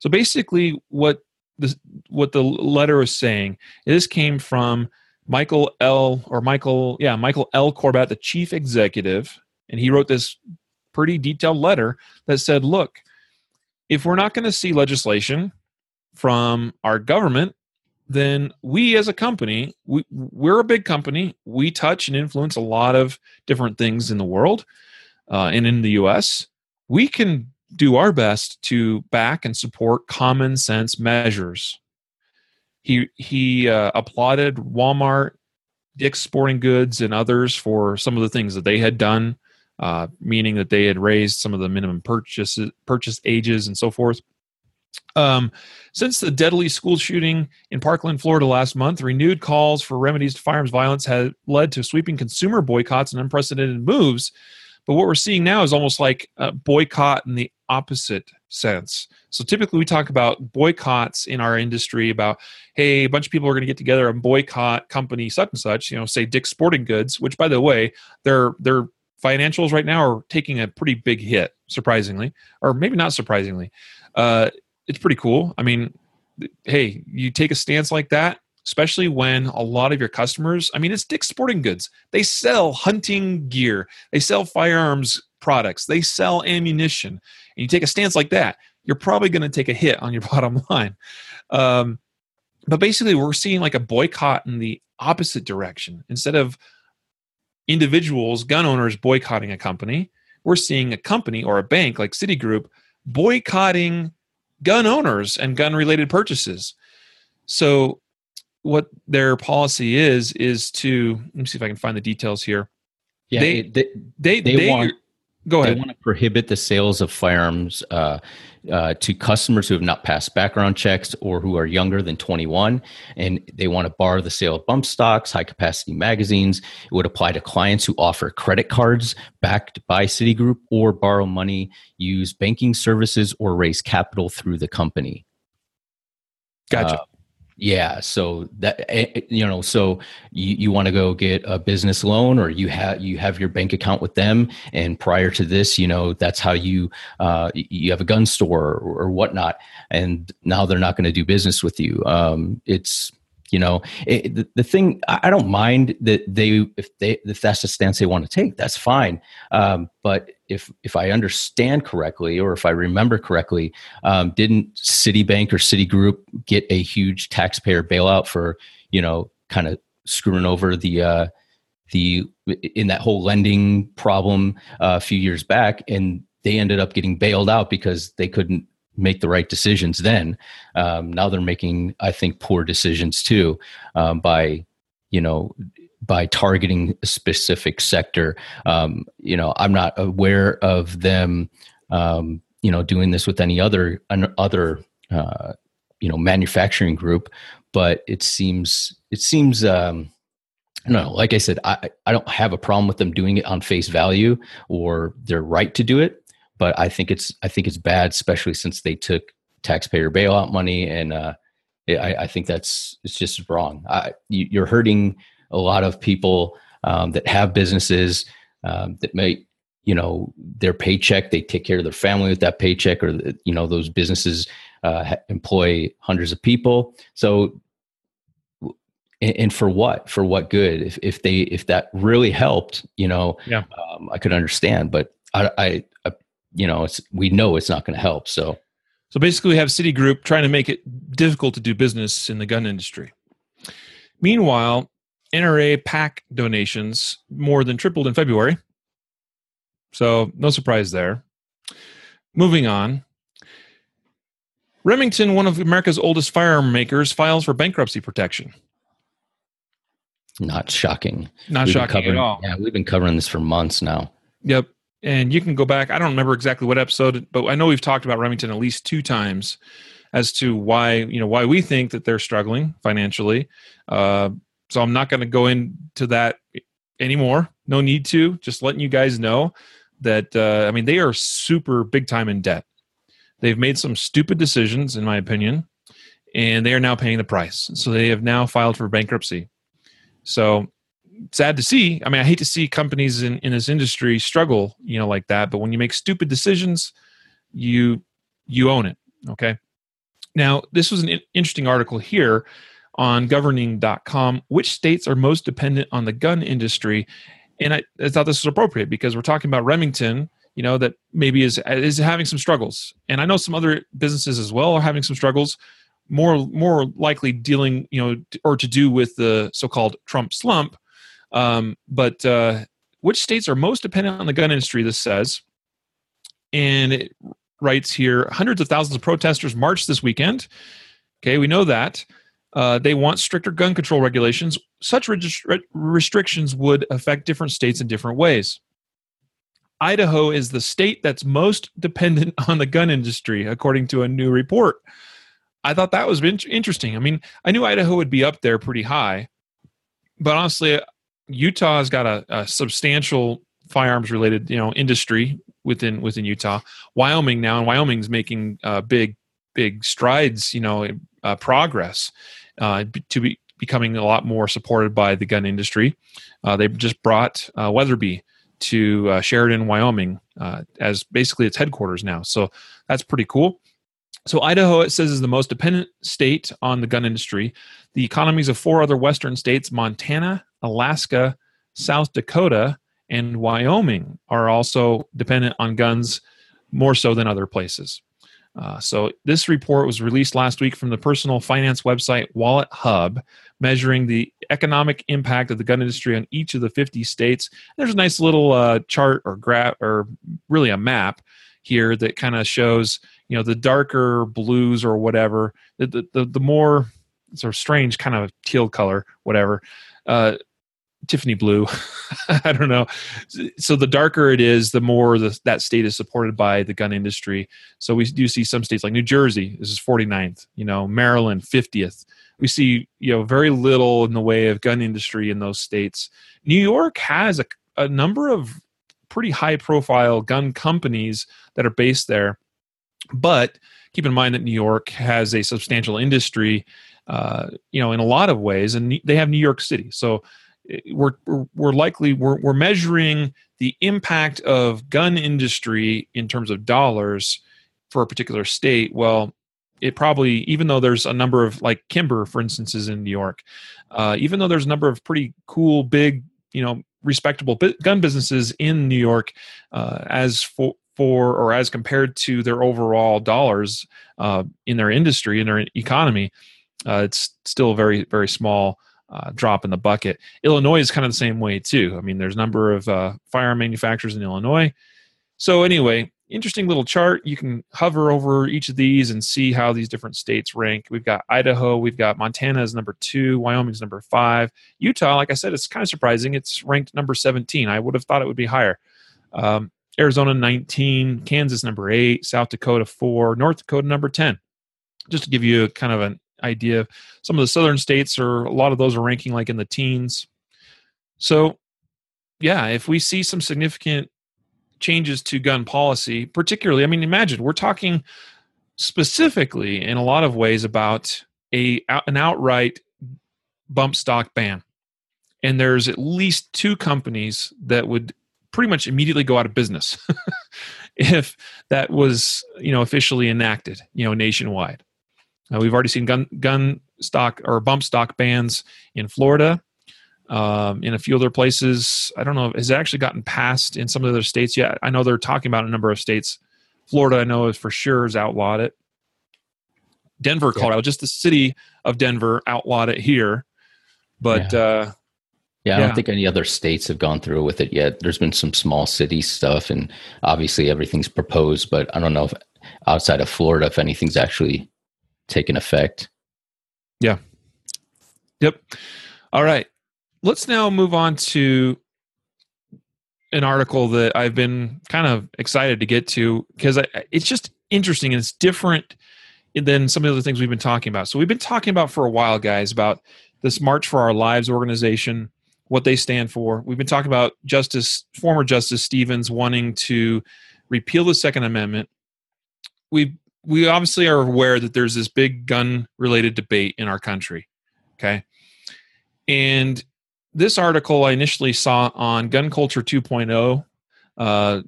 So basically, what the what the letter is saying, this came from Michael L. or Michael, yeah, Michael L. Corbat, the chief executive, and he wrote this pretty detailed letter that said, "Look, if we're not going to see legislation from our government then we as a company we, we're a big company we touch and influence a lot of different things in the world uh, and in the us we can do our best to back and support common sense measures he he uh, applauded walmart dick's sporting goods and others for some of the things that they had done uh, meaning that they had raised some of the minimum purchase purchase ages and so forth um, since the deadly school shooting in Parkland, Florida last month, renewed calls for remedies to firearms violence have led to sweeping consumer boycotts and unprecedented moves. But what we're seeing now is almost like a boycott in the opposite sense. So typically we talk about boycotts in our industry about, hey, a bunch of people are going to get together and boycott company such and such, you know, say Dick's Sporting Goods, which by the way, their their financials right now are taking a pretty big hit, surprisingly, or maybe not surprisingly. Uh, it's pretty cool. I mean, hey, you take a stance like that, especially when a lot of your customers, I mean, it's Dick's Sporting Goods. They sell hunting gear, they sell firearms products, they sell ammunition. And you take a stance like that, you're probably going to take a hit on your bottom line. Um, but basically, we're seeing like a boycott in the opposite direction. Instead of individuals, gun owners boycotting a company, we're seeing a company or a bank like Citigroup boycotting gun owners and gun related purchases. So, what their policy is is to let me see if I can find the details here. Yeah, they they, they, they, they want go ahead. They want to prohibit the sales of firearms uh, uh, to customers who have not passed background checks or who are younger than 21, and they want to bar the sale of bump stocks, high capacity magazines. It would apply to clients who offer credit cards backed by Citigroup or borrow money, use banking services, or raise capital through the company. Gotcha. Uh, Yeah, so that eh, eh, you know, so you, you want to go get a business loan, or you have you have your bank account with them, and prior to this, you know, that's how you uh, you have a gun store or, or whatnot, and now they're not going to do business with you. Um, it's you know it, the, the thing i don't mind that they if they if that's the stance they want to take that's fine um, but if if i understand correctly or if i remember correctly um, didn't citibank or citigroup get a huge taxpayer bailout for you know kind of screwing over the uh, the in that whole lending problem uh, a few years back and they ended up getting bailed out because they couldn't make the right decisions then. Um, now they're making, I think, poor decisions too um, by, you know, by targeting a specific sector. Um, you know, I'm not aware of them, um, you know, doing this with any other other uh, you know manufacturing group, but it seems it seems. Um, no, like I said, I, I don't have a problem with them doing it on face value or their right to do it but I think it's I think it's bad, especially since they took taxpayer bailout money, and uh, I, I, think that's it's just wrong. I, you, are hurting a lot of people um, that have businesses um, that may you know their paycheck they take care of their family with that paycheck or you know those businesses uh, employ hundreds of people so and, for what for what good if, if they if that really helped you know yeah. um, i could understand but I, I, I you know, it's we know it's not going to help. So, so basically, we have Citigroup trying to make it difficult to do business in the gun industry. Meanwhile, NRA PAC donations more than tripled in February. So, no surprise there. Moving on. Remington, one of America's oldest firearm makers, files for bankruptcy protection. Not shocking. Not we've shocking at all. Yeah, we've been covering this for months now. Yep and you can go back. I don't remember exactly what episode, but I know we've talked about Remington at least two times as to why you know why we think that they're struggling financially. Uh, so I'm not going to go into that anymore. No need to. Just letting you guys know that uh, I mean they are super big time in debt. They've made some stupid decisions, in my opinion, and they are now paying the price. So they have now filed for bankruptcy. So sad to see. I mean, I hate to see companies in, in this industry struggle, you know, like that. But when you make stupid decisions, you you own it. Okay. Now, this was an interesting article here on governing.com. Which states are most dependent on the gun industry? And I, I thought this was appropriate because we're talking about Remington, you know, that maybe is is having some struggles. And I know some other businesses as well are having some struggles more more likely dealing you know or to do with the so-called trump slump um, but uh, which states are most dependent on the gun industry? This says, and it writes here: hundreds of thousands of protesters marched this weekend. Okay, we know that. Uh, they want stricter gun control regulations. Such restrictions would affect different states in different ways. Idaho is the state that's most dependent on the gun industry, according to a new report. I thought that was interesting. I mean, I knew Idaho would be up there pretty high, but honestly, Utah has got a, a substantial firearms related you know industry within within Utah. Wyoming now, and Wyoming's making uh, big big strides. You know, uh, progress uh, to be becoming a lot more supported by the gun industry. Uh, they just brought uh, Weatherby to uh, Sheridan, Wyoming, as basically its headquarters now. So that's pretty cool. So Idaho, it says, is the most dependent state on the gun industry. The economies of four other western states, Montana, Alaska, South Dakota, and Wyoming are also dependent on guns more so than other places. Uh, so this report was released last week from the personal finance website Wallet Hub, measuring the economic impact of the gun industry on each of the 50 states. There's a nice little uh, chart or graph, or really a map here that kind of shows, you know, the darker blues or whatever, the the, the more sort of strange kind of teal color, whatever. Uh, Tiffany blue. I don't know. So the darker it is, the more the, that state is supported by the gun industry. So we do see some states like New Jersey, this is 49th, you know, Maryland 50th. We see, you know, very little in the way of gun industry in those states. New York has a, a number of pretty high profile gun companies that are based there. But keep in mind that New York has a substantial industry uh, you know, in a lot of ways, and they have New York City. So we're we're likely we're we're measuring the impact of gun industry in terms of dollars for a particular state. Well, it probably even though there's a number of like Kimber, for instance, is in New York. Uh, even though there's a number of pretty cool, big, you know, respectable gun businesses in New York, uh, as for for or as compared to their overall dollars uh, in their industry in their economy, uh, it's still very very small uh, drop in the bucket. Illinois is kind of the same way too. I mean, there's a number of uh, firearm manufacturers in Illinois. So anyway, interesting little chart. You can hover over each of these and see how these different states rank. We've got Idaho, we've got Montana is number two, Wyoming's number five, Utah. Like I said, it's kind of surprising. It's ranked number 17. I would have thought it would be higher. Um, Arizona 19, Kansas number 8, South Dakota 4, North Dakota number 10. Just to give you kind of an idea, of some of the southern states are a lot of those are ranking like in the teens. So, yeah, if we see some significant changes to gun policy, particularly, I mean, imagine we're talking specifically in a lot of ways about a an outright bump stock ban. And there's at least two companies that would pretty much immediately go out of business if that was you know officially enacted you know nationwide uh, we've already seen gun gun stock or bump stock bans in florida um, in a few other places i don't know has it actually gotten passed in some of the other states yet i know they're talking about a number of states florida i know is for sure has outlawed it denver colorado yeah. just the city of denver outlawed it here but yeah. uh yeah, I yeah. don't think any other states have gone through with it yet. There's been some small city stuff, and obviously everything's proposed, but I don't know if outside of Florida if anything's actually taken effect. Yeah. Yep. All right. Let's now move on to an article that I've been kind of excited to get to because it's just interesting and it's different than some of the other things we've been talking about. So we've been talking about for a while, guys, about this March for Our Lives organization what they stand for. We've been talking about Justice, former Justice Stevens wanting to repeal the Second Amendment. We we obviously are aware that there's this big gun related debate in our country. Okay. And this article I initially saw on Gun Culture 2.0, uh,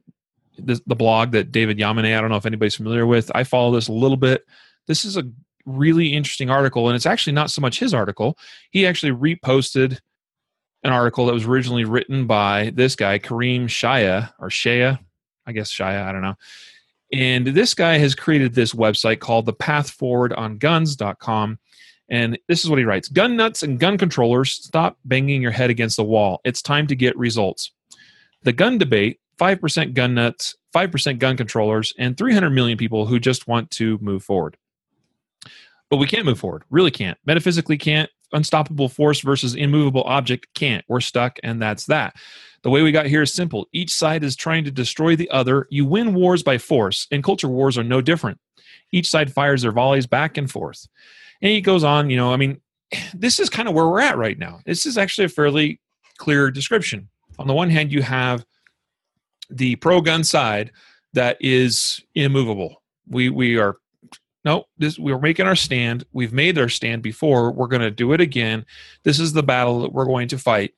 the, the blog that David Yamane, I don't know if anybody's familiar with. I follow this a little bit. This is a really interesting article, and it's actually not so much his article. He actually reposted an article that was originally written by this guy, Kareem Shaya, or Shaya, I guess Shaya, I don't know. And this guy has created this website called the Path Forward on Guns.com. And this is what he writes Gun nuts and gun controllers, stop banging your head against the wall. It's time to get results. The gun debate 5% gun nuts, 5% gun controllers, and 300 million people who just want to move forward. But we can't move forward, really can't. Metaphysically can't, unstoppable force versus immovable object can't. We're stuck, and that's that. The way we got here is simple. Each side is trying to destroy the other. You win wars by force, and culture wars are no different. Each side fires their volleys back and forth. And he goes on, you know, I mean, this is kind of where we're at right now. This is actually a fairly clear description. On the one hand, you have the pro gun side that is immovable. We we are no, this we're making our stand. We've made our stand before. We're going to do it again. This is the battle that we're going to fight.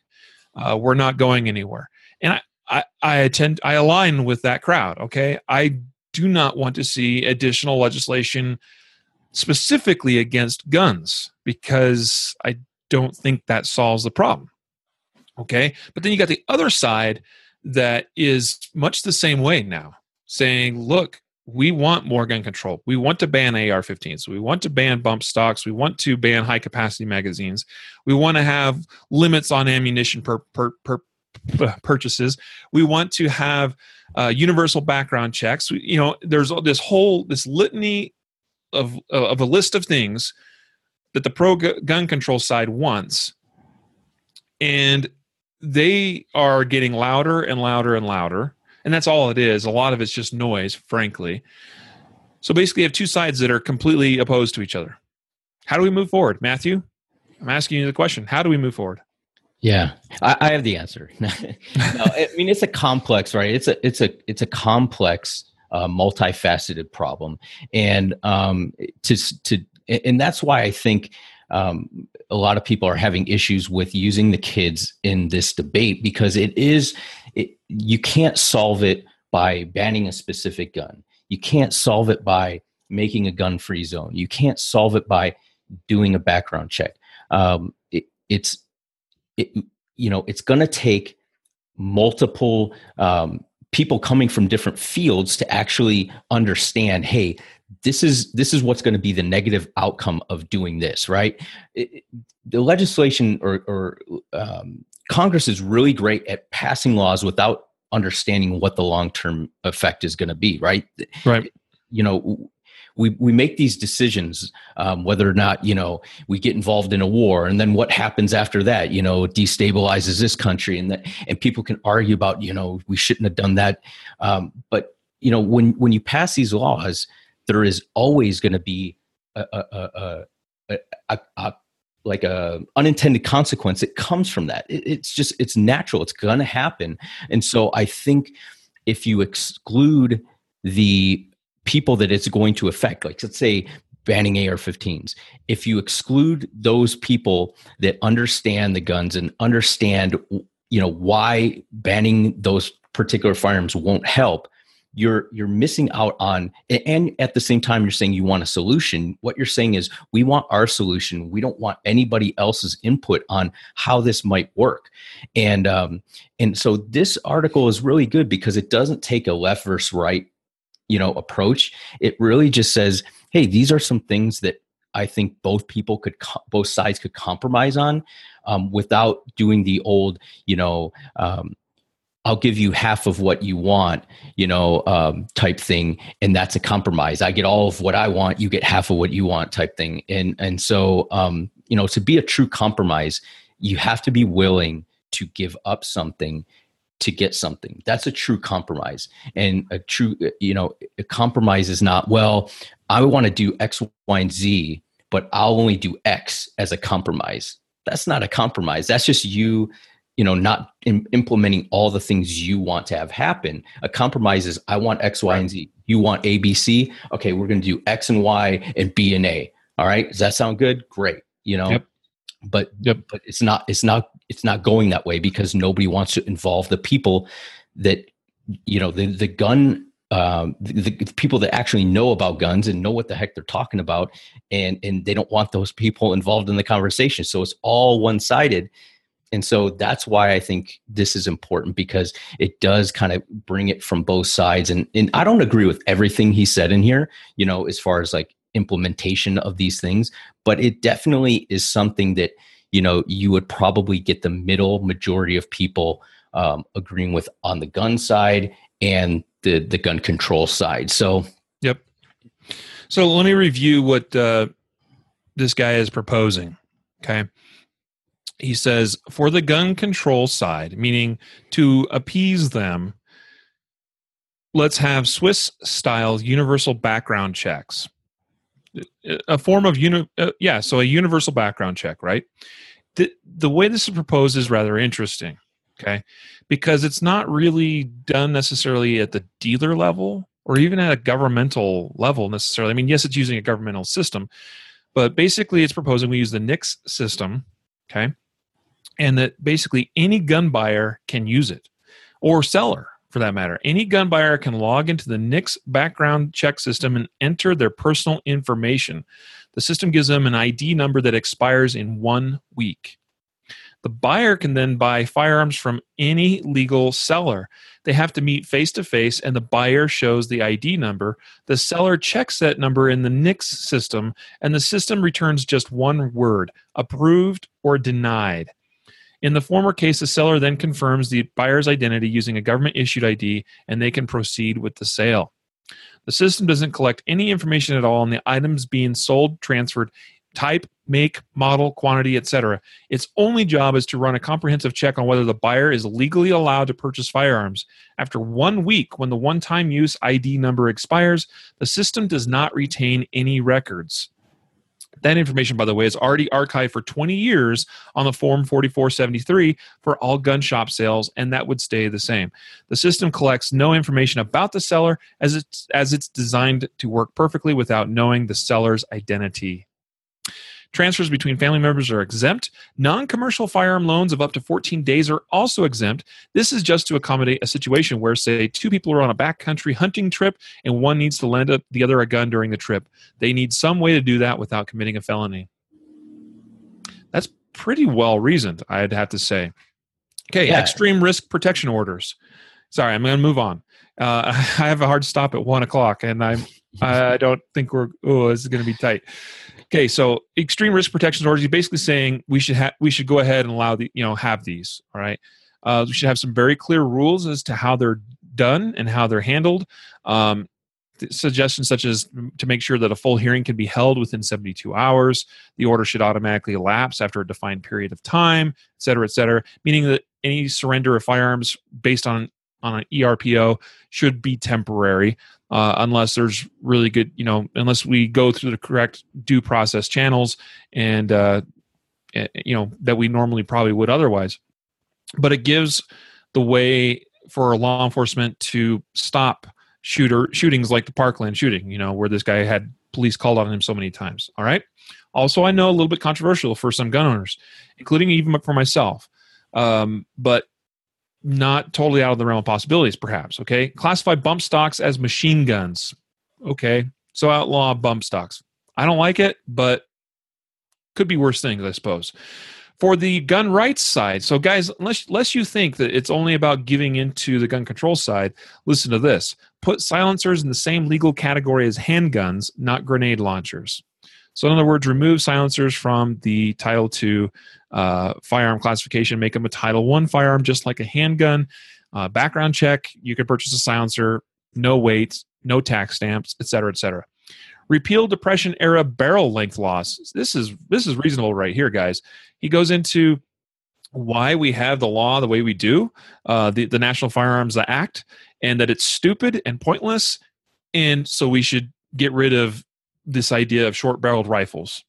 Uh, we're not going anywhere. And I, I, I attend, I align with that crowd. Okay, I do not want to see additional legislation specifically against guns because I don't think that solves the problem. Okay, but then you got the other side that is much the same way now, saying, look, we want more gun control. We want to ban AR 15s. We want to ban bump stocks. We want to ban high capacity magazines. We want to have limits on ammunition per, per, per purchases. We want to have uh, universal background checks. You know, there's this whole this litany of of a list of things that the pro gun control side wants, and they are getting louder and louder and louder and that's all it is. A lot of it's just noise, frankly. So basically, you have two sides that are completely opposed to each other. How do we move forward, Matthew? I'm asking you the question. How do we move forward? Yeah, I, I have the answer. no, I mean it's a complex, right? It's a it's a it's a complex, uh, multifaceted problem, and um, to to and that's why I think um, a lot of people are having issues with using the kids in this debate because it is it, you can't solve it by banning a specific gun. You can't solve it by making a gun free zone. You can't solve it by doing a background check. Um, it, it's it, you know it's going to take multiple um, people coming from different fields to actually understand hey this is this is what's going to be the negative outcome of doing this right? It, the legislation or, or um, congress is really great at passing laws without understanding what the long-term effect is going to be right? Right. You know we, we make these decisions um, whether or not you know we get involved in a war and then what happens after that you know destabilizes this country and that and people can argue about you know we shouldn't have done that. Um, but you know when when you pass these laws there is always going to be a, a, a, a, a like a unintended consequence it comes from that. It, it's just it's natural. It's to happen. And so i think if you exclude the people that it's going to affect like let's say banning ar-15s if you exclude those people that understand the guns and understand you know why banning those particular firearms won't help you're you're missing out on and at the same time you're saying you want a solution. What you're saying is we want our solution. We don't want anybody else's input on how this might work. And um and so this article is really good because it doesn't take a left versus right you know approach. It really just says hey these are some things that I think both people could, both sides could compromise on, um, without doing the old, you know, um, I'll give you half of what you want, you know, um, type thing, and that's a compromise. I get all of what I want, you get half of what you want, type thing. And and so, um, you know, to be a true compromise, you have to be willing to give up something to get something. That's a true compromise. And a true, you know, a compromise is not well. I want to do X, Y, and Z, but I'll only do X as a compromise. That's not a compromise. That's just you you know not in, implementing all the things you want to have happen. A compromise is i want x y and z. You want a b c? Okay we're going to do x and y and b and a. All right? Does that sound good? Great you know? Yep. but yep. but it's not it's not it's not going that way because nobody wants to involve the people that you know the the gun um, the, the, people that actually know about guns and know what the heck they're talking about and and they don't want those people involved in the conversation. So it's all one sided and so that's why i think this is important because it does kind of bring it from both sides. And, and i don't agree with everything he said in here you know as far as like implementation of these things but it definitely is something that you know you would probably get the middle majority of people um, agreeing with on the gun side and the the gun control side. So yep. So let me review what uh, this guy is proposing okay he says for the gun control side, meaning to appease them, let's have Swiss style universal background checks. A form of uni- uh, yeah, so a universal background check, right? The the way this is proposed is rather interesting, okay? Because it's not really done necessarily at the dealer level or even at a governmental level necessarily. I mean, yes, it's using a governmental system, but basically it's proposing we use the NICS system, okay? And that basically any gun buyer can use it or seller for that matter. Any gun buyer can log into the NICS background check system and enter their personal information. The system gives them an ID number that expires in one week. The buyer can then buy firearms from any legal seller. They have to meet face to face, and the buyer shows the ID number. The seller checks that number in the NICS system, and the system returns just one word approved or denied. In the former case, the seller then confirms the buyer's identity using a government issued ID and they can proceed with the sale. The system doesn't collect any information at all on the items being sold, transferred, type, make, model, quantity, etc. Its only job is to run a comprehensive check on whether the buyer is legally allowed to purchase firearms. After one week, when the one time use ID number expires, the system does not retain any records. That information, by the way, is already archived for 20 years on the Form 4473 for all gun shop sales, and that would stay the same. The system collects no information about the seller as it's, as it's designed to work perfectly without knowing the seller's identity. Transfers between family members are exempt. Non commercial firearm loans of up to 14 days are also exempt. This is just to accommodate a situation where, say, two people are on a backcountry hunting trip and one needs to lend the other a gun during the trip. They need some way to do that without committing a felony. That's pretty well reasoned, I'd have to say. Okay, yeah. extreme risk protection orders. Sorry, I'm going to move on. Uh, I have a hard stop at one o'clock, and I'm I don't think we're oh this is going to be tight. Okay, so extreme risk protection orders. You're basically saying we should have we should go ahead and allow the you know have these. All right, uh, we should have some very clear rules as to how they're done and how they're handled. Um, suggestions such as to make sure that a full hearing can be held within 72 hours the order should automatically elapse after a defined period of time et cetera et cetera meaning that any surrender of firearms based on on an ERPO should be temporary uh, unless there's really good, you know, unless we go through the correct due process channels and, uh, eh, you know, that we normally probably would otherwise. But it gives the way for law enforcement to stop shooter shootings like the Parkland shooting, you know, where this guy had police called on him so many times. All right. Also, I know a little bit controversial for some gun owners, including even for myself. Um, but not totally out of the realm of possibilities, perhaps. Okay. Classify bump stocks as machine guns. Okay. So outlaw bump stocks. I don't like it, but could be worse things, I suppose. For the gun rights side, so guys, unless, unless you think that it's only about giving into the gun control side, listen to this. Put silencers in the same legal category as handguns, not grenade launchers. So, in other words, remove silencers from the Title II uh, firearm classification, make them a Title One firearm, just like a handgun. Uh, background check: you can purchase a silencer, no wait, no tax stamps, etc., etc. Repeal Depression era barrel length laws. This is this is reasonable right here, guys. He goes into why we have the law the way we do, uh, the the National Firearms Act, and that it's stupid and pointless, and so we should get rid of this idea of short barreled rifles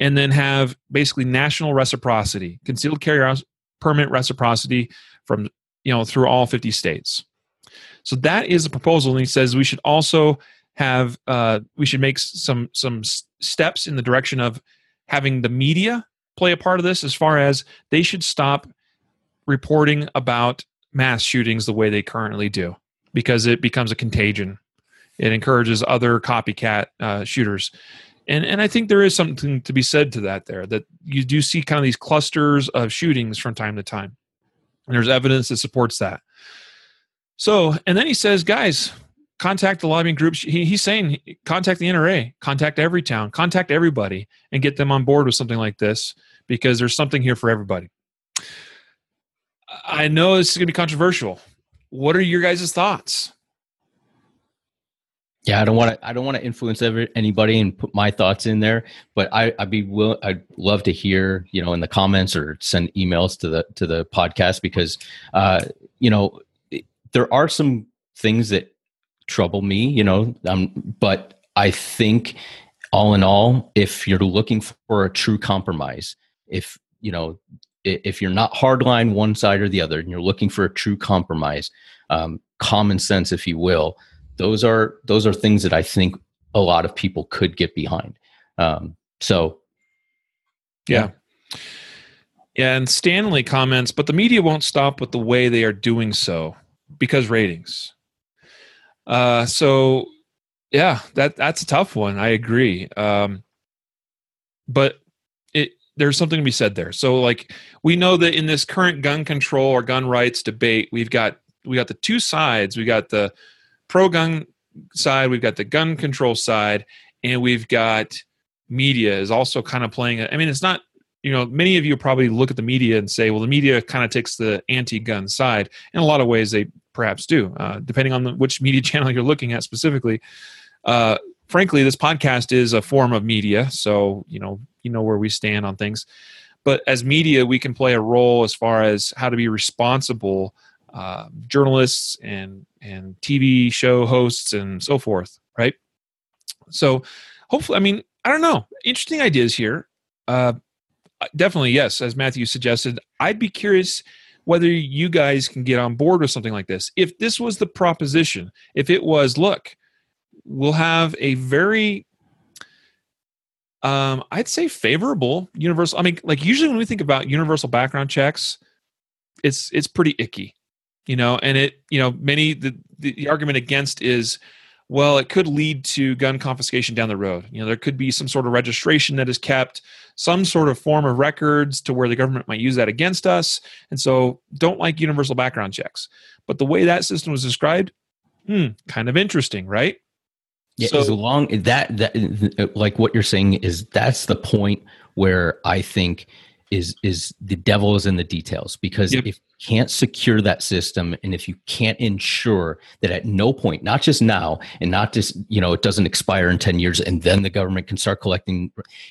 and then have basically national reciprocity, concealed carry permit reciprocity from you know through all 50 states. So that is a proposal, and he says we should also have uh, we should make some some steps in the direction of having the media play a part of this, as far as they should stop reporting about mass shootings the way they currently do, because it becomes a contagion. It encourages other copycat uh, shooters and and I think there is something to be said to that there that you do see kind of these clusters of shootings from time to time, and there's evidence that supports that. So, and then he says, guys, contact the lobbying groups. He, he's saying contact the NRA, contact Everytown, contact everybody, and get them on board with something like this because there's something here for everybody. I know this is going to be controversial. What are your guys' thoughts? Yeah, I don't want to. I don't want to influence every, anybody and put my thoughts in there. But I, I'd be will. I'd love to hear, you know, in the comments or send emails to the to the podcast because, uh, you know, there are some things that trouble me. You know, um, but I think all in all, if you're looking for a true compromise, if you know, if you're not hardline one side or the other, and you're looking for a true compromise, um, common sense, if you will those are those are things that I think a lot of people could get behind. Um, so, yeah. yeah. Yeah, and Stanley comments, but the media won't stop with the way they are doing so because ratings. Uh, so, yeah, that that's a tough one. I agree. Um, but it there's something to be said there. So, like we know that in this current gun control or gun rights debate, we've got we got the two sides. We got the pro gun side, we've got the gun control side, and we've got media is also kind of playing. I mean, it's not you know many of you probably look at the media and say well the media kind of takes the anti-gun side in a lot of ways they perhaps do uh, depending on the, which media channel you're looking at specifically uh, frankly this podcast is a form of media so you know you know where we stand on things but as media we can play a role as far as how to be responsible uh, journalists and and TV show hosts and so forth, right? So hopefully, I mean, I don't know, interesting ideas here. Uh, definitely, yes, as Matthew suggested, I'd be curious whether you guys can get on board with something like this. If this was the proposition, if it was, look, we'll have a very Um, I'd say favorable universal. I mean, like usually when we think about universal background checks, it's it's pretty icky, you know. And it, you know, many the the argument against is, well, it could lead to gun confiscation down the road. You know, there could be some sort of registration that is kept, some sort of form of records to where the government might use that against us, and so don't like universal background checks. But the way that system was described, hmm, kind of interesting, right? Yeah, so, as long that that like what you're saying is that's the point where I think is is the devil is in the details because yep. if can't secure that system and if you can't ensure that at no point not just now and not just you know it doesn't expire in 10 years and then the government can start collecting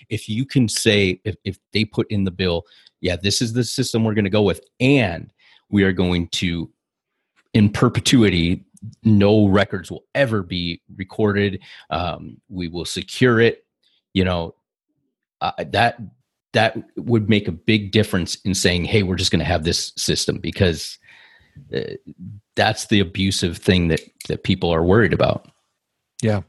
if you can say if, if they put in the bill yeah this is the system we're going to go with and we are going to in perpetuity no records will ever be recorded. Um, we will secure it. You know, uh, that that would make a big difference in saying, "Hey, we're just going to have this system," because uh, that's the abusive thing that that people are worried about. Yeah.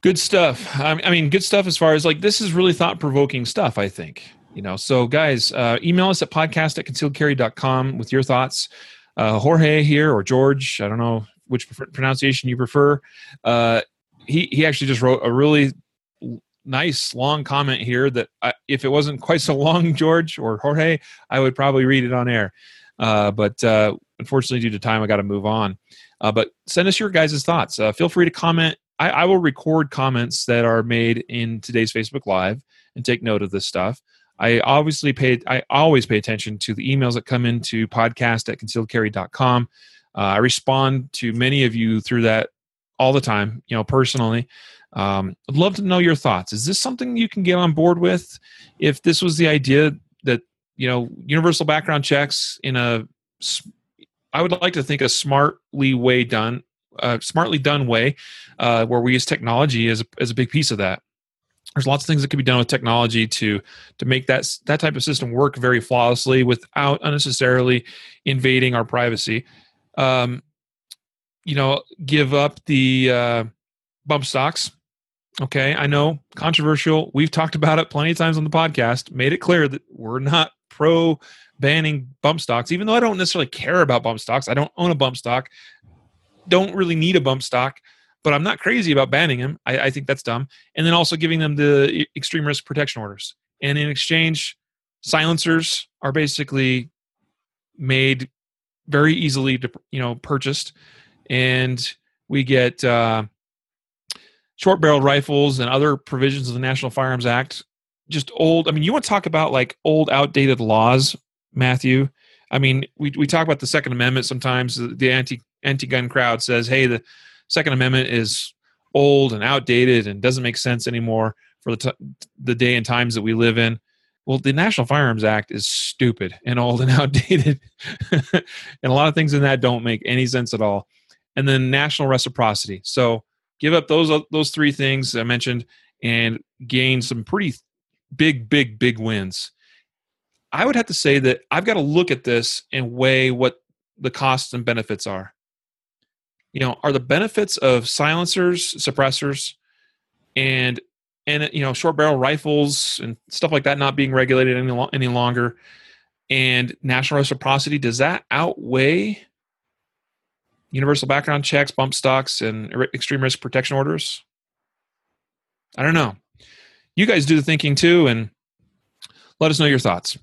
Good stuff. I mean, good stuff as far as like this is really thought provoking stuff, I think. You know, so guys, uh, email us at podcast at concealedcarry.com with your thoughts uh, Jorge here or George, I don't know which pronunciation you prefer. Uh, he he actually just wrote a really nice long comment here that I, if it wasn't quite so long, George or Jorge, I would probably read it on air. Uh, but uh, unfortunately, due to time, I got to move on. Uh, but send us your guys' thoughts. Uh, feel free to comment. I, I, will record comments that are made in today's Facebook Live and take note of this stuff. I obviously pay. I always pay attention to the emails that come into podcast at concealedcarry.com. Uh, I respond to many of you through that all the time, you know, personally. Um, I'd love to know your thoughts. Is this something you can get on board with? If this was the idea that, you know, universal background checks in a, I would like to think a smartly way done, uh, smartly done way, uh, where we use technology as a, as a big piece of that there's lots of things that can be done with technology to to make that that type of system work very flawlessly without unnecessarily invading our privacy. Um, you know, give up the uh, bump stocks. Okay, I know controversial. We've talked about it plenty of times on the podcast. Made it clear that we're not pro banning bump stocks, even though I don't necessarily care about bump stocks. I don't own a bump stock. Don't really need a bump stock but I'm not crazy about banning them. I, I think that's dumb. And then also giving them the extreme risk protection orders. And in exchange, silencers are basically made very easily to you know purchased, and we get uh, short barreled rifles and other provisions of the National Firearms Act. Just old. I mean, you want to talk about like old, outdated laws, Matthew? I mean, we we talk about the Second Amendment sometimes. The anti anti gun crowd says, "Hey, the Second Amendment is old and outdated and doesn't make sense anymore for the t- the day and times that we live in. Well, the National Firearms Act is stupid and old and outdated, and a lot of things in that don't make any sense at all. And then national reciprocity. So give up those those three things I mentioned and gain some pretty big, big, big wins. I would have to say that I've got to look at this and weigh what the costs and benefits are you know are the benefits of silencers suppressors and and you know short barrel rifles and stuff like that not being regulated any, any longer and national reciprocity does that outweigh universal background checks bump stocks and extreme risk protection orders i don't know you guys do the thinking too and let us know your thoughts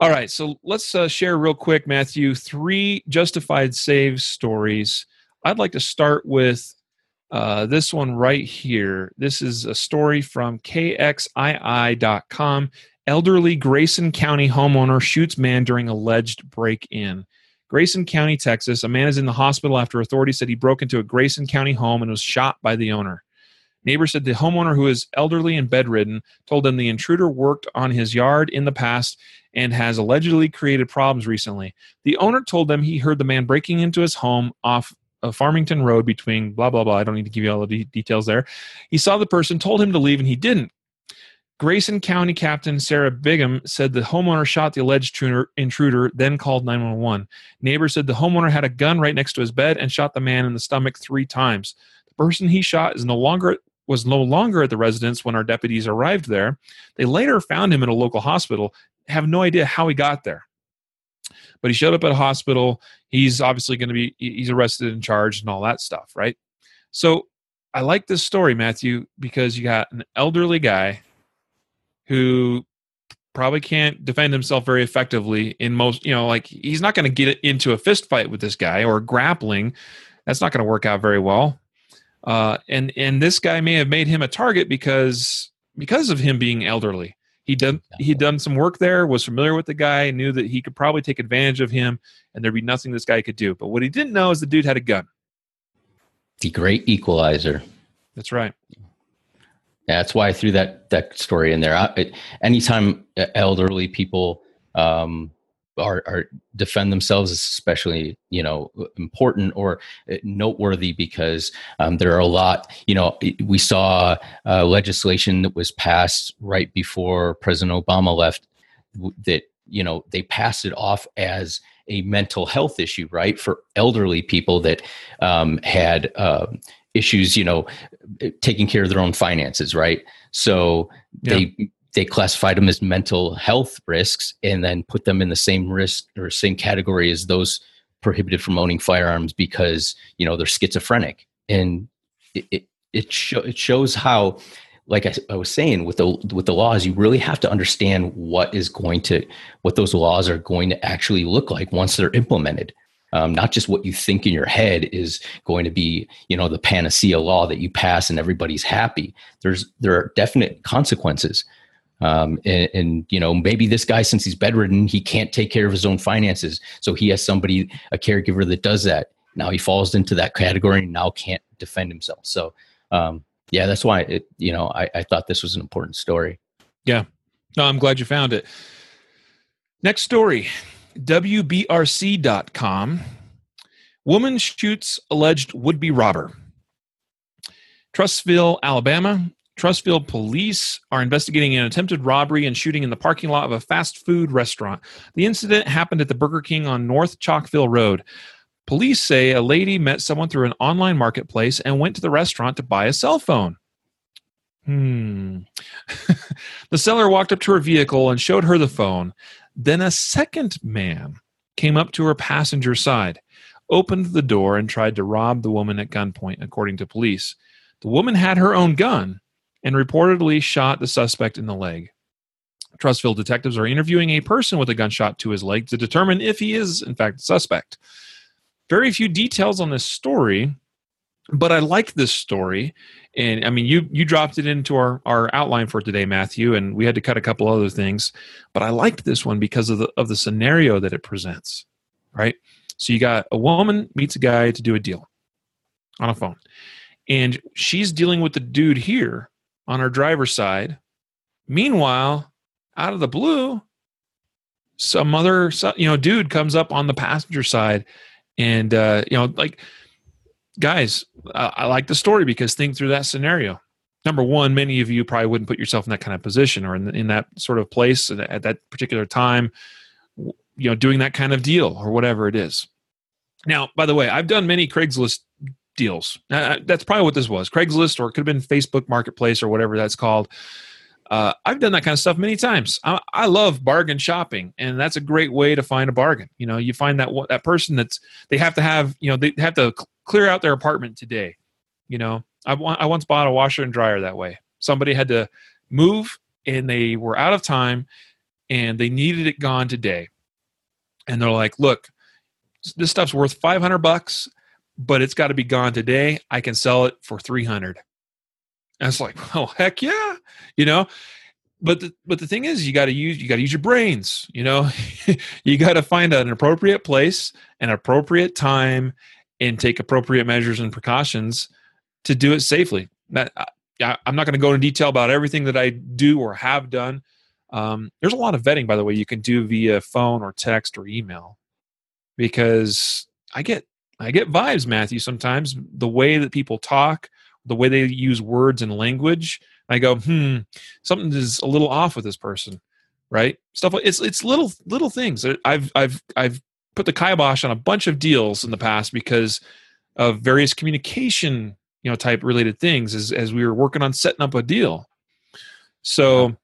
all right so let's uh, share real quick matthew three justified save stories I'd like to start with uh, this one right here. This is a story from KXII.com. Elderly Grayson County homeowner shoots man during alleged break in. Grayson County, Texas. A man is in the hospital after authorities said he broke into a Grayson County home and was shot by the owner. Neighbors said the homeowner, who is elderly and bedridden, told them the intruder worked on his yard in the past and has allegedly created problems recently. The owner told them he heard the man breaking into his home off a Farmington Road between blah blah blah. I don't need to give you all the de- details there. He saw the person, told him to leave, and he didn't. Grayson County Captain Sarah Bigham said the homeowner shot the alleged intruder, then called 911. Neighbors said the homeowner had a gun right next to his bed and shot the man in the stomach three times. The person he shot is no longer was no longer at the residence when our deputies arrived there. They later found him in a local hospital. Have no idea how he got there, but he showed up at a hospital. He's obviously going to be he's arrested and charged and all that stuff, right? So I like this story, Matthew, because you got an elderly guy who probably can't defend himself very effectively in most you know like he's not going to get into a fist fight with this guy or grappling that's not going to work out very well uh, and and this guy may have made him a target because because of him being elderly. He done he'd done some work there, was familiar with the guy, knew that he could probably take advantage of him, and there'd be nothing this guy could do. But what he didn't know is the dude had a gun. The great equalizer. That's right. Yeah, that's why I threw that that story in there. I, it, anytime elderly people um, are, are defend themselves is especially you know important or uh, noteworthy because um, there are a lot you know we saw uh, legislation that was passed right before president obama left that you know they passed it off as a mental health issue right for elderly people that um, had uh, issues you know taking care of their own finances right? So yeah. they they classified them as mental health risks and then put them in the same risk or same category as those prohibited from owning firearms because you know they're schizophrenic. And it it, it, show, it shows how like I, I, was saying with the with the laws you really have to understand what is going to what those laws are going to actually look like once they're implemented um, not just what you think in your head is going to be you know the panacea law that you pass and everybody's happy there's there are definite consequences um, and, and, you know, maybe this guy, since he's bedridden, he can't take care of his own finances. So he has somebody, a caregiver that does that. Now he falls into that category and now can't defend himself. So, um, yeah, that's why it, you know, I, I thought this was an important story. Yeah. No, I'm glad you found it. Next story WBRC.com. Woman shoots alleged would be robber. Trussville, Alabama. Trussville police are investigating an attempted robbery and shooting in the parking lot of a fast food restaurant. The incident happened at the Burger King on North Chalkville Road. Police say a lady met someone through an online marketplace and went to the restaurant to buy a cell phone. Hmm. The seller walked up to her vehicle and showed her the phone. Then a second man came up to her passenger side, opened the door, and tried to rob the woman at gunpoint, according to police. The woman had her own gun and reportedly shot the suspect in the leg. Trussville detectives are interviewing a person with a gunshot to his leg to determine if he is, in fact, a suspect. Very few details on this story, but I like this story. And I mean, you you dropped it into our, our outline for today, Matthew, and we had to cut a couple other things. But I liked this one because of the of the scenario that it presents. Right. So you got a woman meets a guy to do a deal on a phone, and she's dealing with the dude here on our driver's side. Meanwhile, out of the blue, some other you know dude comes up on the passenger side, and uh, you know like guys, I, I like the story because think through that scenario. Number one, many of you probably wouldn't put yourself in that kind of position or in, in that sort of place at that particular time, you know, doing that kind of deal or whatever it is. Now, by the way, I've done many Craigslist deals. Uh, that's probably what this was Craigslist, or it could have been Facebook Marketplace or whatever that's called. Uh, I've done that kind of stuff many times. I, I, love bargain shopping, and that's a great way to find a bargain. You know, you find that that person that's they have to have you know they have to clear out their apartment today. You know, I, I once bought a washer and dryer that way. Somebody had to move, and they were out of time, and they needed it gone today. And they're like, "Look, this stuff's worth 500 bucks but it's got to be gone today. I can sell it for 300. And it's like, oh heck yeah, you know. But the, but the thing is, you got to use you got to use your brains. You know, you got to find an appropriate place, an appropriate time, and take appropriate measures and precautions to do it safely. That I, I'm not going to go into detail about everything that I do or have done. Um, there's a lot of vetting, by the way, you can do via phone or text or email, because I get I get vibes, Matthew, sometimes the way that people talk, the way they use words and language. I go, hmm, something is a little off with this person, right? Stuff it's it's little little things. I've I've I've put the kibosh on a bunch of deals in the past because of various communication you know type related things as as we were working on setting up a deal. So,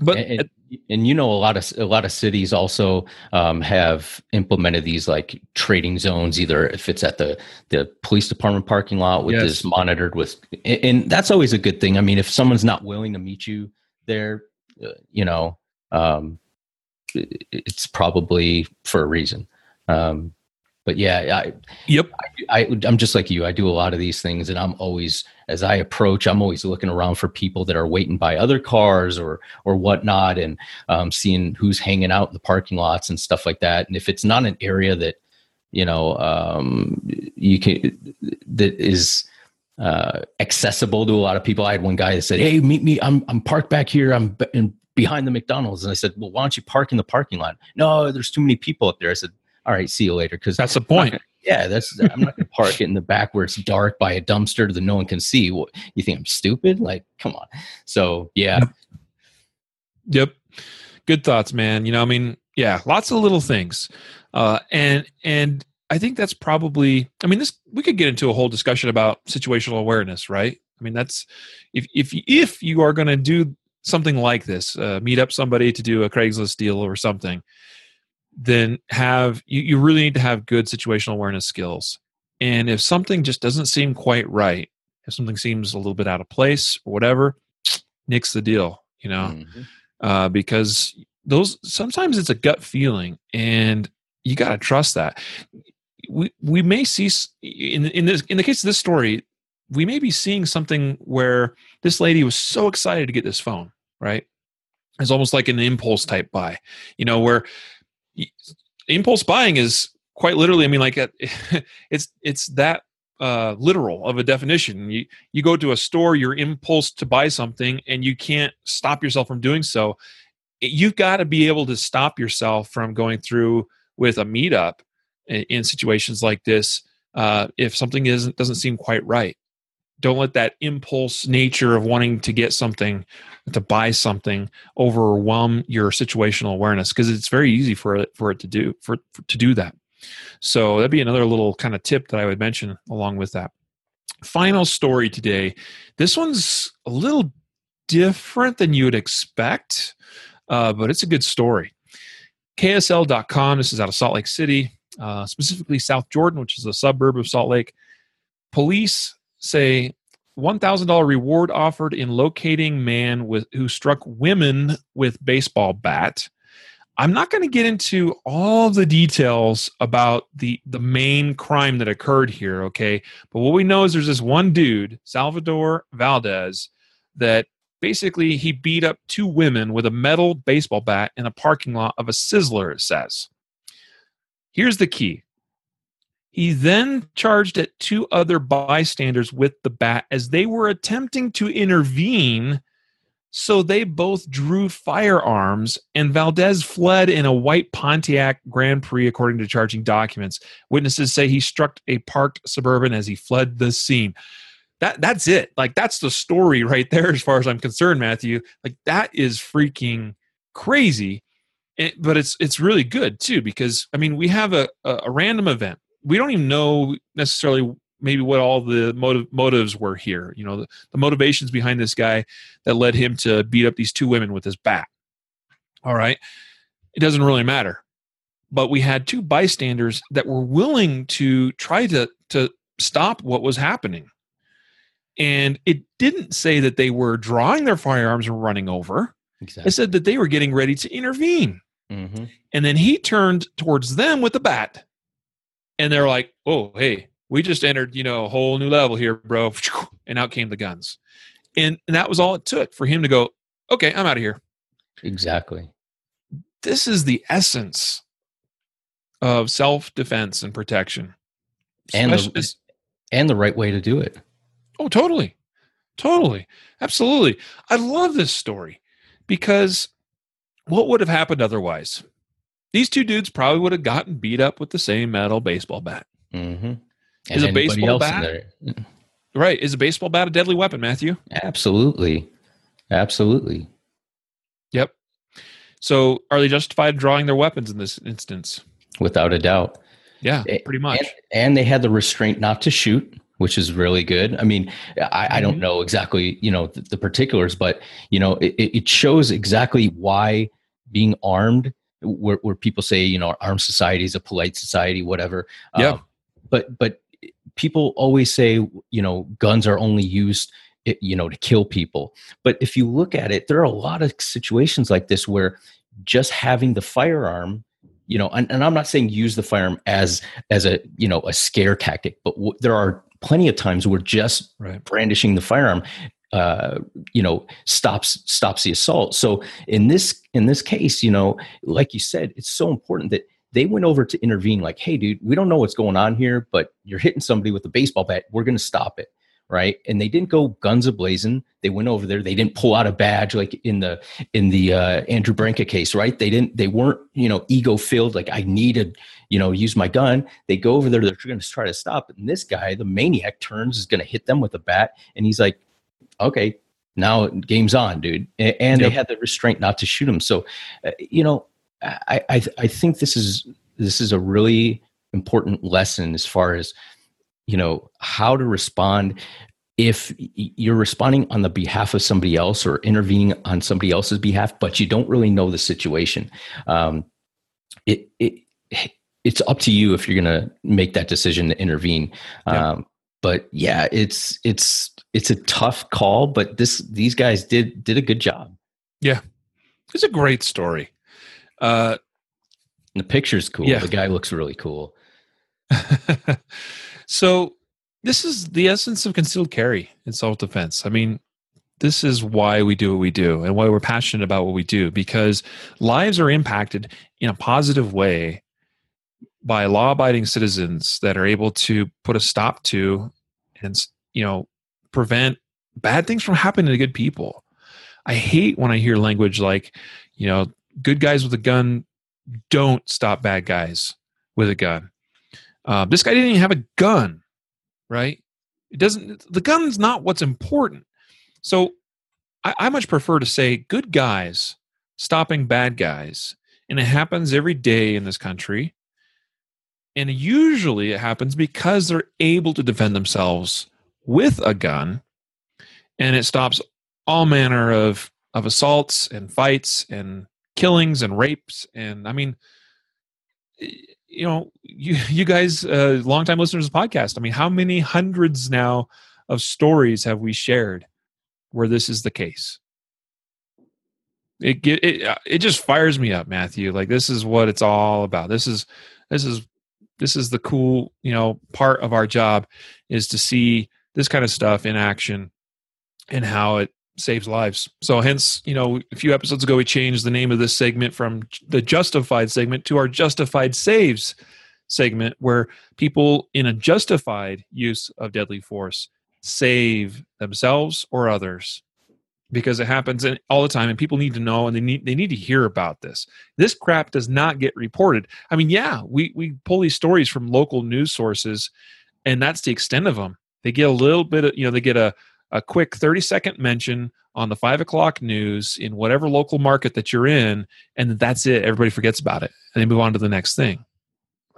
but and, and, and you know a lot of a lot of cities also um, have implemented these like trading zones either if it's at the the police department parking lot with Yes. this monitored with and, and that's always a good thing i mean if someone's not willing to meet you there uh, you know um, it's probably for a reason um, but yeah I, yep, I, I'm just like you. I do a lot of these things, and I'm always, as I approach, I'm always looking around for people that are waiting by other cars or or whatnot, and um, seeing who's hanging out in the parking lots and stuff like that. And if it's not an area that you know um, you can that is uh, accessible to a lot of people, I had one guy that said, "Hey, meet me. I'm I'm parked back here. I'm be- in, behind the McDonald's." And I said, "Well, why don't you park in the parking lot?" No, there's too many people up there. I said, "All right, see you later." Because that's the point. yeah, that's I'm not gonna park it in the back where it's dark by a dumpster that no one can see. What you think I'm stupid? Like, come on. So yeah, Yep. Good thoughts, man. You know, I mean, yeah, lots of little things. Uh and and I think that's probably I mean, this we could get into a whole discussion about situational awareness, right? I mean, that's if if if you are going to do something like this, uh, meet up somebody to do a Craigslist deal or something, then have you, you really need to have good situational awareness skills. And if something just doesn't seem quite right, if something seems a little bit out of place or whatever, nix the deal, you know Mhm. uh, because those sometimes it's a gut feeling and you got to trust that we we may see in in this in the case of this story we may be seeing something where this lady was so excited to get this phone right it's almost like an impulse type buy you know where impulse buying is quite literally i mean like it's it's that uh literal of a definition. You you go to a store your impulse to buy something and you can't stop yourself from doing so. You've got to be able to stop yourself from going through with a meetup in, in situations like this uh, if something isn't doesn't seem quite right don't let that impulse nature of wanting to get something to buy something overwhelm your situational awareness because it's very easy for it for it to do for, for to do that so that'd be another little kind of tip that i would mention along with that final story today this one's a little different than you would expect uh, but it's a good story. KSL.com, this is out of Salt Lake City, uh, specifically South Jordan, which is a suburb of Salt Lake. Police say $1,000 reward offered in locating man with who struck women with baseball bat. I'm not going to get into all the details about the the main crime that occurred here, okay? But what we know is there's this one dude, Salvador Valdez, that basically he beat up two women with a metal baseball bat in a parking lot of a sizzler it says here's the key he then charged at two other bystanders with the bat as they were attempting to intervene. So they both drew firearms and valdez fled in a white pontiac grand prix according to charging documents. Witnesses say he struck a parked suburban as he fled the scene. That that's it. Like that's the story right there as far as i'm concerned matthew. Like that is freaking crazy. It- but it's it's really good too because i mean we have a, a, a random event we don't even know necessarily maybe what all the motive, motives were here you know the, the motivations behind this guy that led him to beat up these two women with his bat all right it doesn't really matter but we had two bystanders that were willing to try to to stop what was happening and it didn't say that they were drawing their firearms and running over. It said that they were getting ready to intervene. hmm And then he turned towards them with the bat. And they're like, oh, hey, we just entered, you know, a whole new level here, bro. And out came the guns. And, and that was all it took for him to go, okay, I'm out of here. Exactly. This is the essence of self defense and protection. And the- And the right way to do it. Oh, totally. Totally. Absolutely. I love this story because what would have happened otherwise? These two dudes probably would have gotten beat up with the same metal baseball bat. hmm Is a baseball bat? Right. Is a baseball bat a deadly weapon, Matthew? Absolutely. Absolutely. Yep. So are they justified in drawing their weapons in this instance? Without a doubt. Yeah, pretty much. And, and they had the restraint not to shoot, which is really good. I mean, I, I don't Mhm. know exactly, you know, the, the particulars, but you know, it, it shows exactly why being armed, where, where people say, you know, armed society is a polite society, whatever. Yeah. Um, but but people always say, you know, guns are only used, you know, to kill people. But if you look at it, there are a lot of situations like this where just having the firearm you know and, and i'm not saying use the firearm as as a you know a scare tactic but w- there are plenty of times where just Right. brandishing the firearm uh you know stops stops the assault. So in this in this case you know like you said it's so important that they went over to intervene like hey dude we don't know what's going on here but you're hitting somebody with a baseball bat. We're going to stop it right? And they didn't go guns ablazing. They went over there. They didn't pull out a badge like in the in the uh, andrew branca case right? They didn't they weren't you know ego filled like i needed you know use my gun. They go over there they're going to try to stop it. And this guy the maniac turns is going to hit them with a bat. And he's like okay now game's on dude and Yep. they had the restraint not to shoot him so uh, you know i i i think this is this is a really important lesson as far as you know how to respond if you're responding on the behalf of somebody else or intervening on somebody else's behalf but you don't really know the situation um, it, it it's up to you if you're going to make that decision to intervene Yeah. um, but yeah it's it's it's a tough call but this these guys did did a good job. Yeah, It's a great story. Uh, the picture's cool. Yeah. the guy looks really cool. So this is the essence of concealed carry in self-defense. I mean this is why we do what we do and why we're passionate about what we do because lives are impacted in a positive way by law-abiding citizens that are able to put a stop to and you know prevent bad things from happening to good people i hate when i hear language like you know good guys with a gun don't stop bad guys with a gun um, this guy didn't even have a gun, right? It doesn't. The gun's not what's important. So, I, I much prefer to say good guys stopping bad guys, and it happens every day in this country. And usually, it happens because they're able to defend themselves with a gun, and it stops all manner of of assaults and fights and killings and rapes. And I mean, you know, you you guys, uh, longtime listeners of the podcast. I mean, how many hundreds now of stories have we shared where this is the case? It it it just fires me up, Matthew. Like this is what it's all about. This is this is this is the cool you know part of our job is to see this kind of stuff in action and how it saves lives. So hence, you know, a few episodes ago we changed the name of this segment from the justified segment to our justified saves segment where people in a justified use of deadly force save themselves or others because it happens all the time and people need to know and they need they need to hear about this. This crap does not get reported. I mean yeah we we pull these stories from local news sources and that's the extent of them they get a little bit of you know they get a a quick 30 second mention on the five o'clock news in whatever local market that you're in and that's it. Everybody forgets about it and they move on to the next thing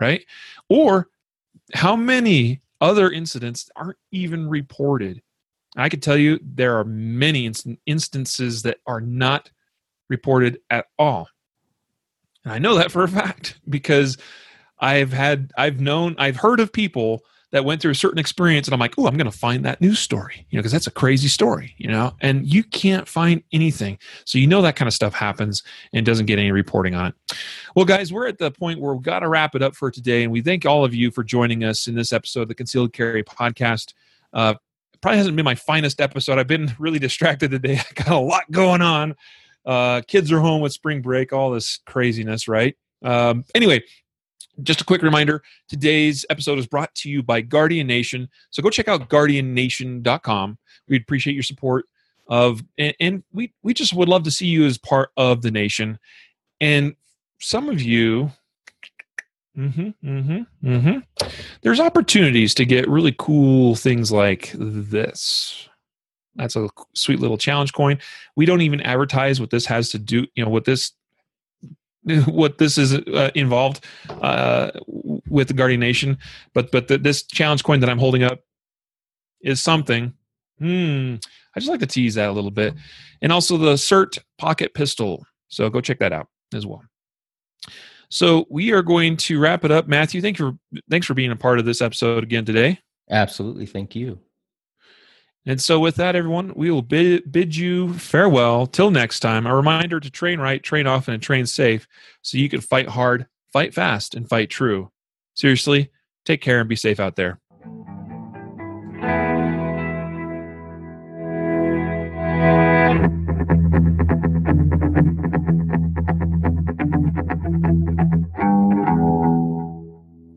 right? Or how many other incidents aren't even reported i can tell you there are many inst- instances that are not reported at all. And i know that for a fact because i've had i've known i've heard of people that went through a certain experience and i'm like oh i'm going to find that news story you know because that's a crazy story you know? And you can't find anything. So you know that kind of stuff happens and doesn't get any reporting on it. Well guys we're at the point where we've got to wrap it up for today and we thank all of you for joining us in this episode of the concealed carry podcast. Uh, probably hasn't been my finest episode. I've been really distracted today. I got a lot going on. Uh, kids are home with spring break all this craziness right? Um, anyway just a quick reminder today's episode is brought to you by guardian nation. So go check out guardiannation.com we'd appreciate your support of and, and we we just would love to see you as part of the nation. And some of you hmm hmm hmm there's opportunities to get really cool things like this that's a sweet little challenge coin we don't even advertise what this has to do you know what this what this is uh, involved uh, with the guardian nation but but the, this challenge coin that i'm holding up is something. Hmm. I just like to tease that a little bit. And also the SIRT pocket pistol. So go check that out as well. So we are going to wrap it up. Matthew, thank you for thanks for being a part of this episode again today. Absolutely. Thank you. And so with that, everyone, we will bid, bid you farewell till next time. A reminder to train right, train often, and train safe so you can fight hard, fight fast, and fight true. Seriously, take care and be safe out there.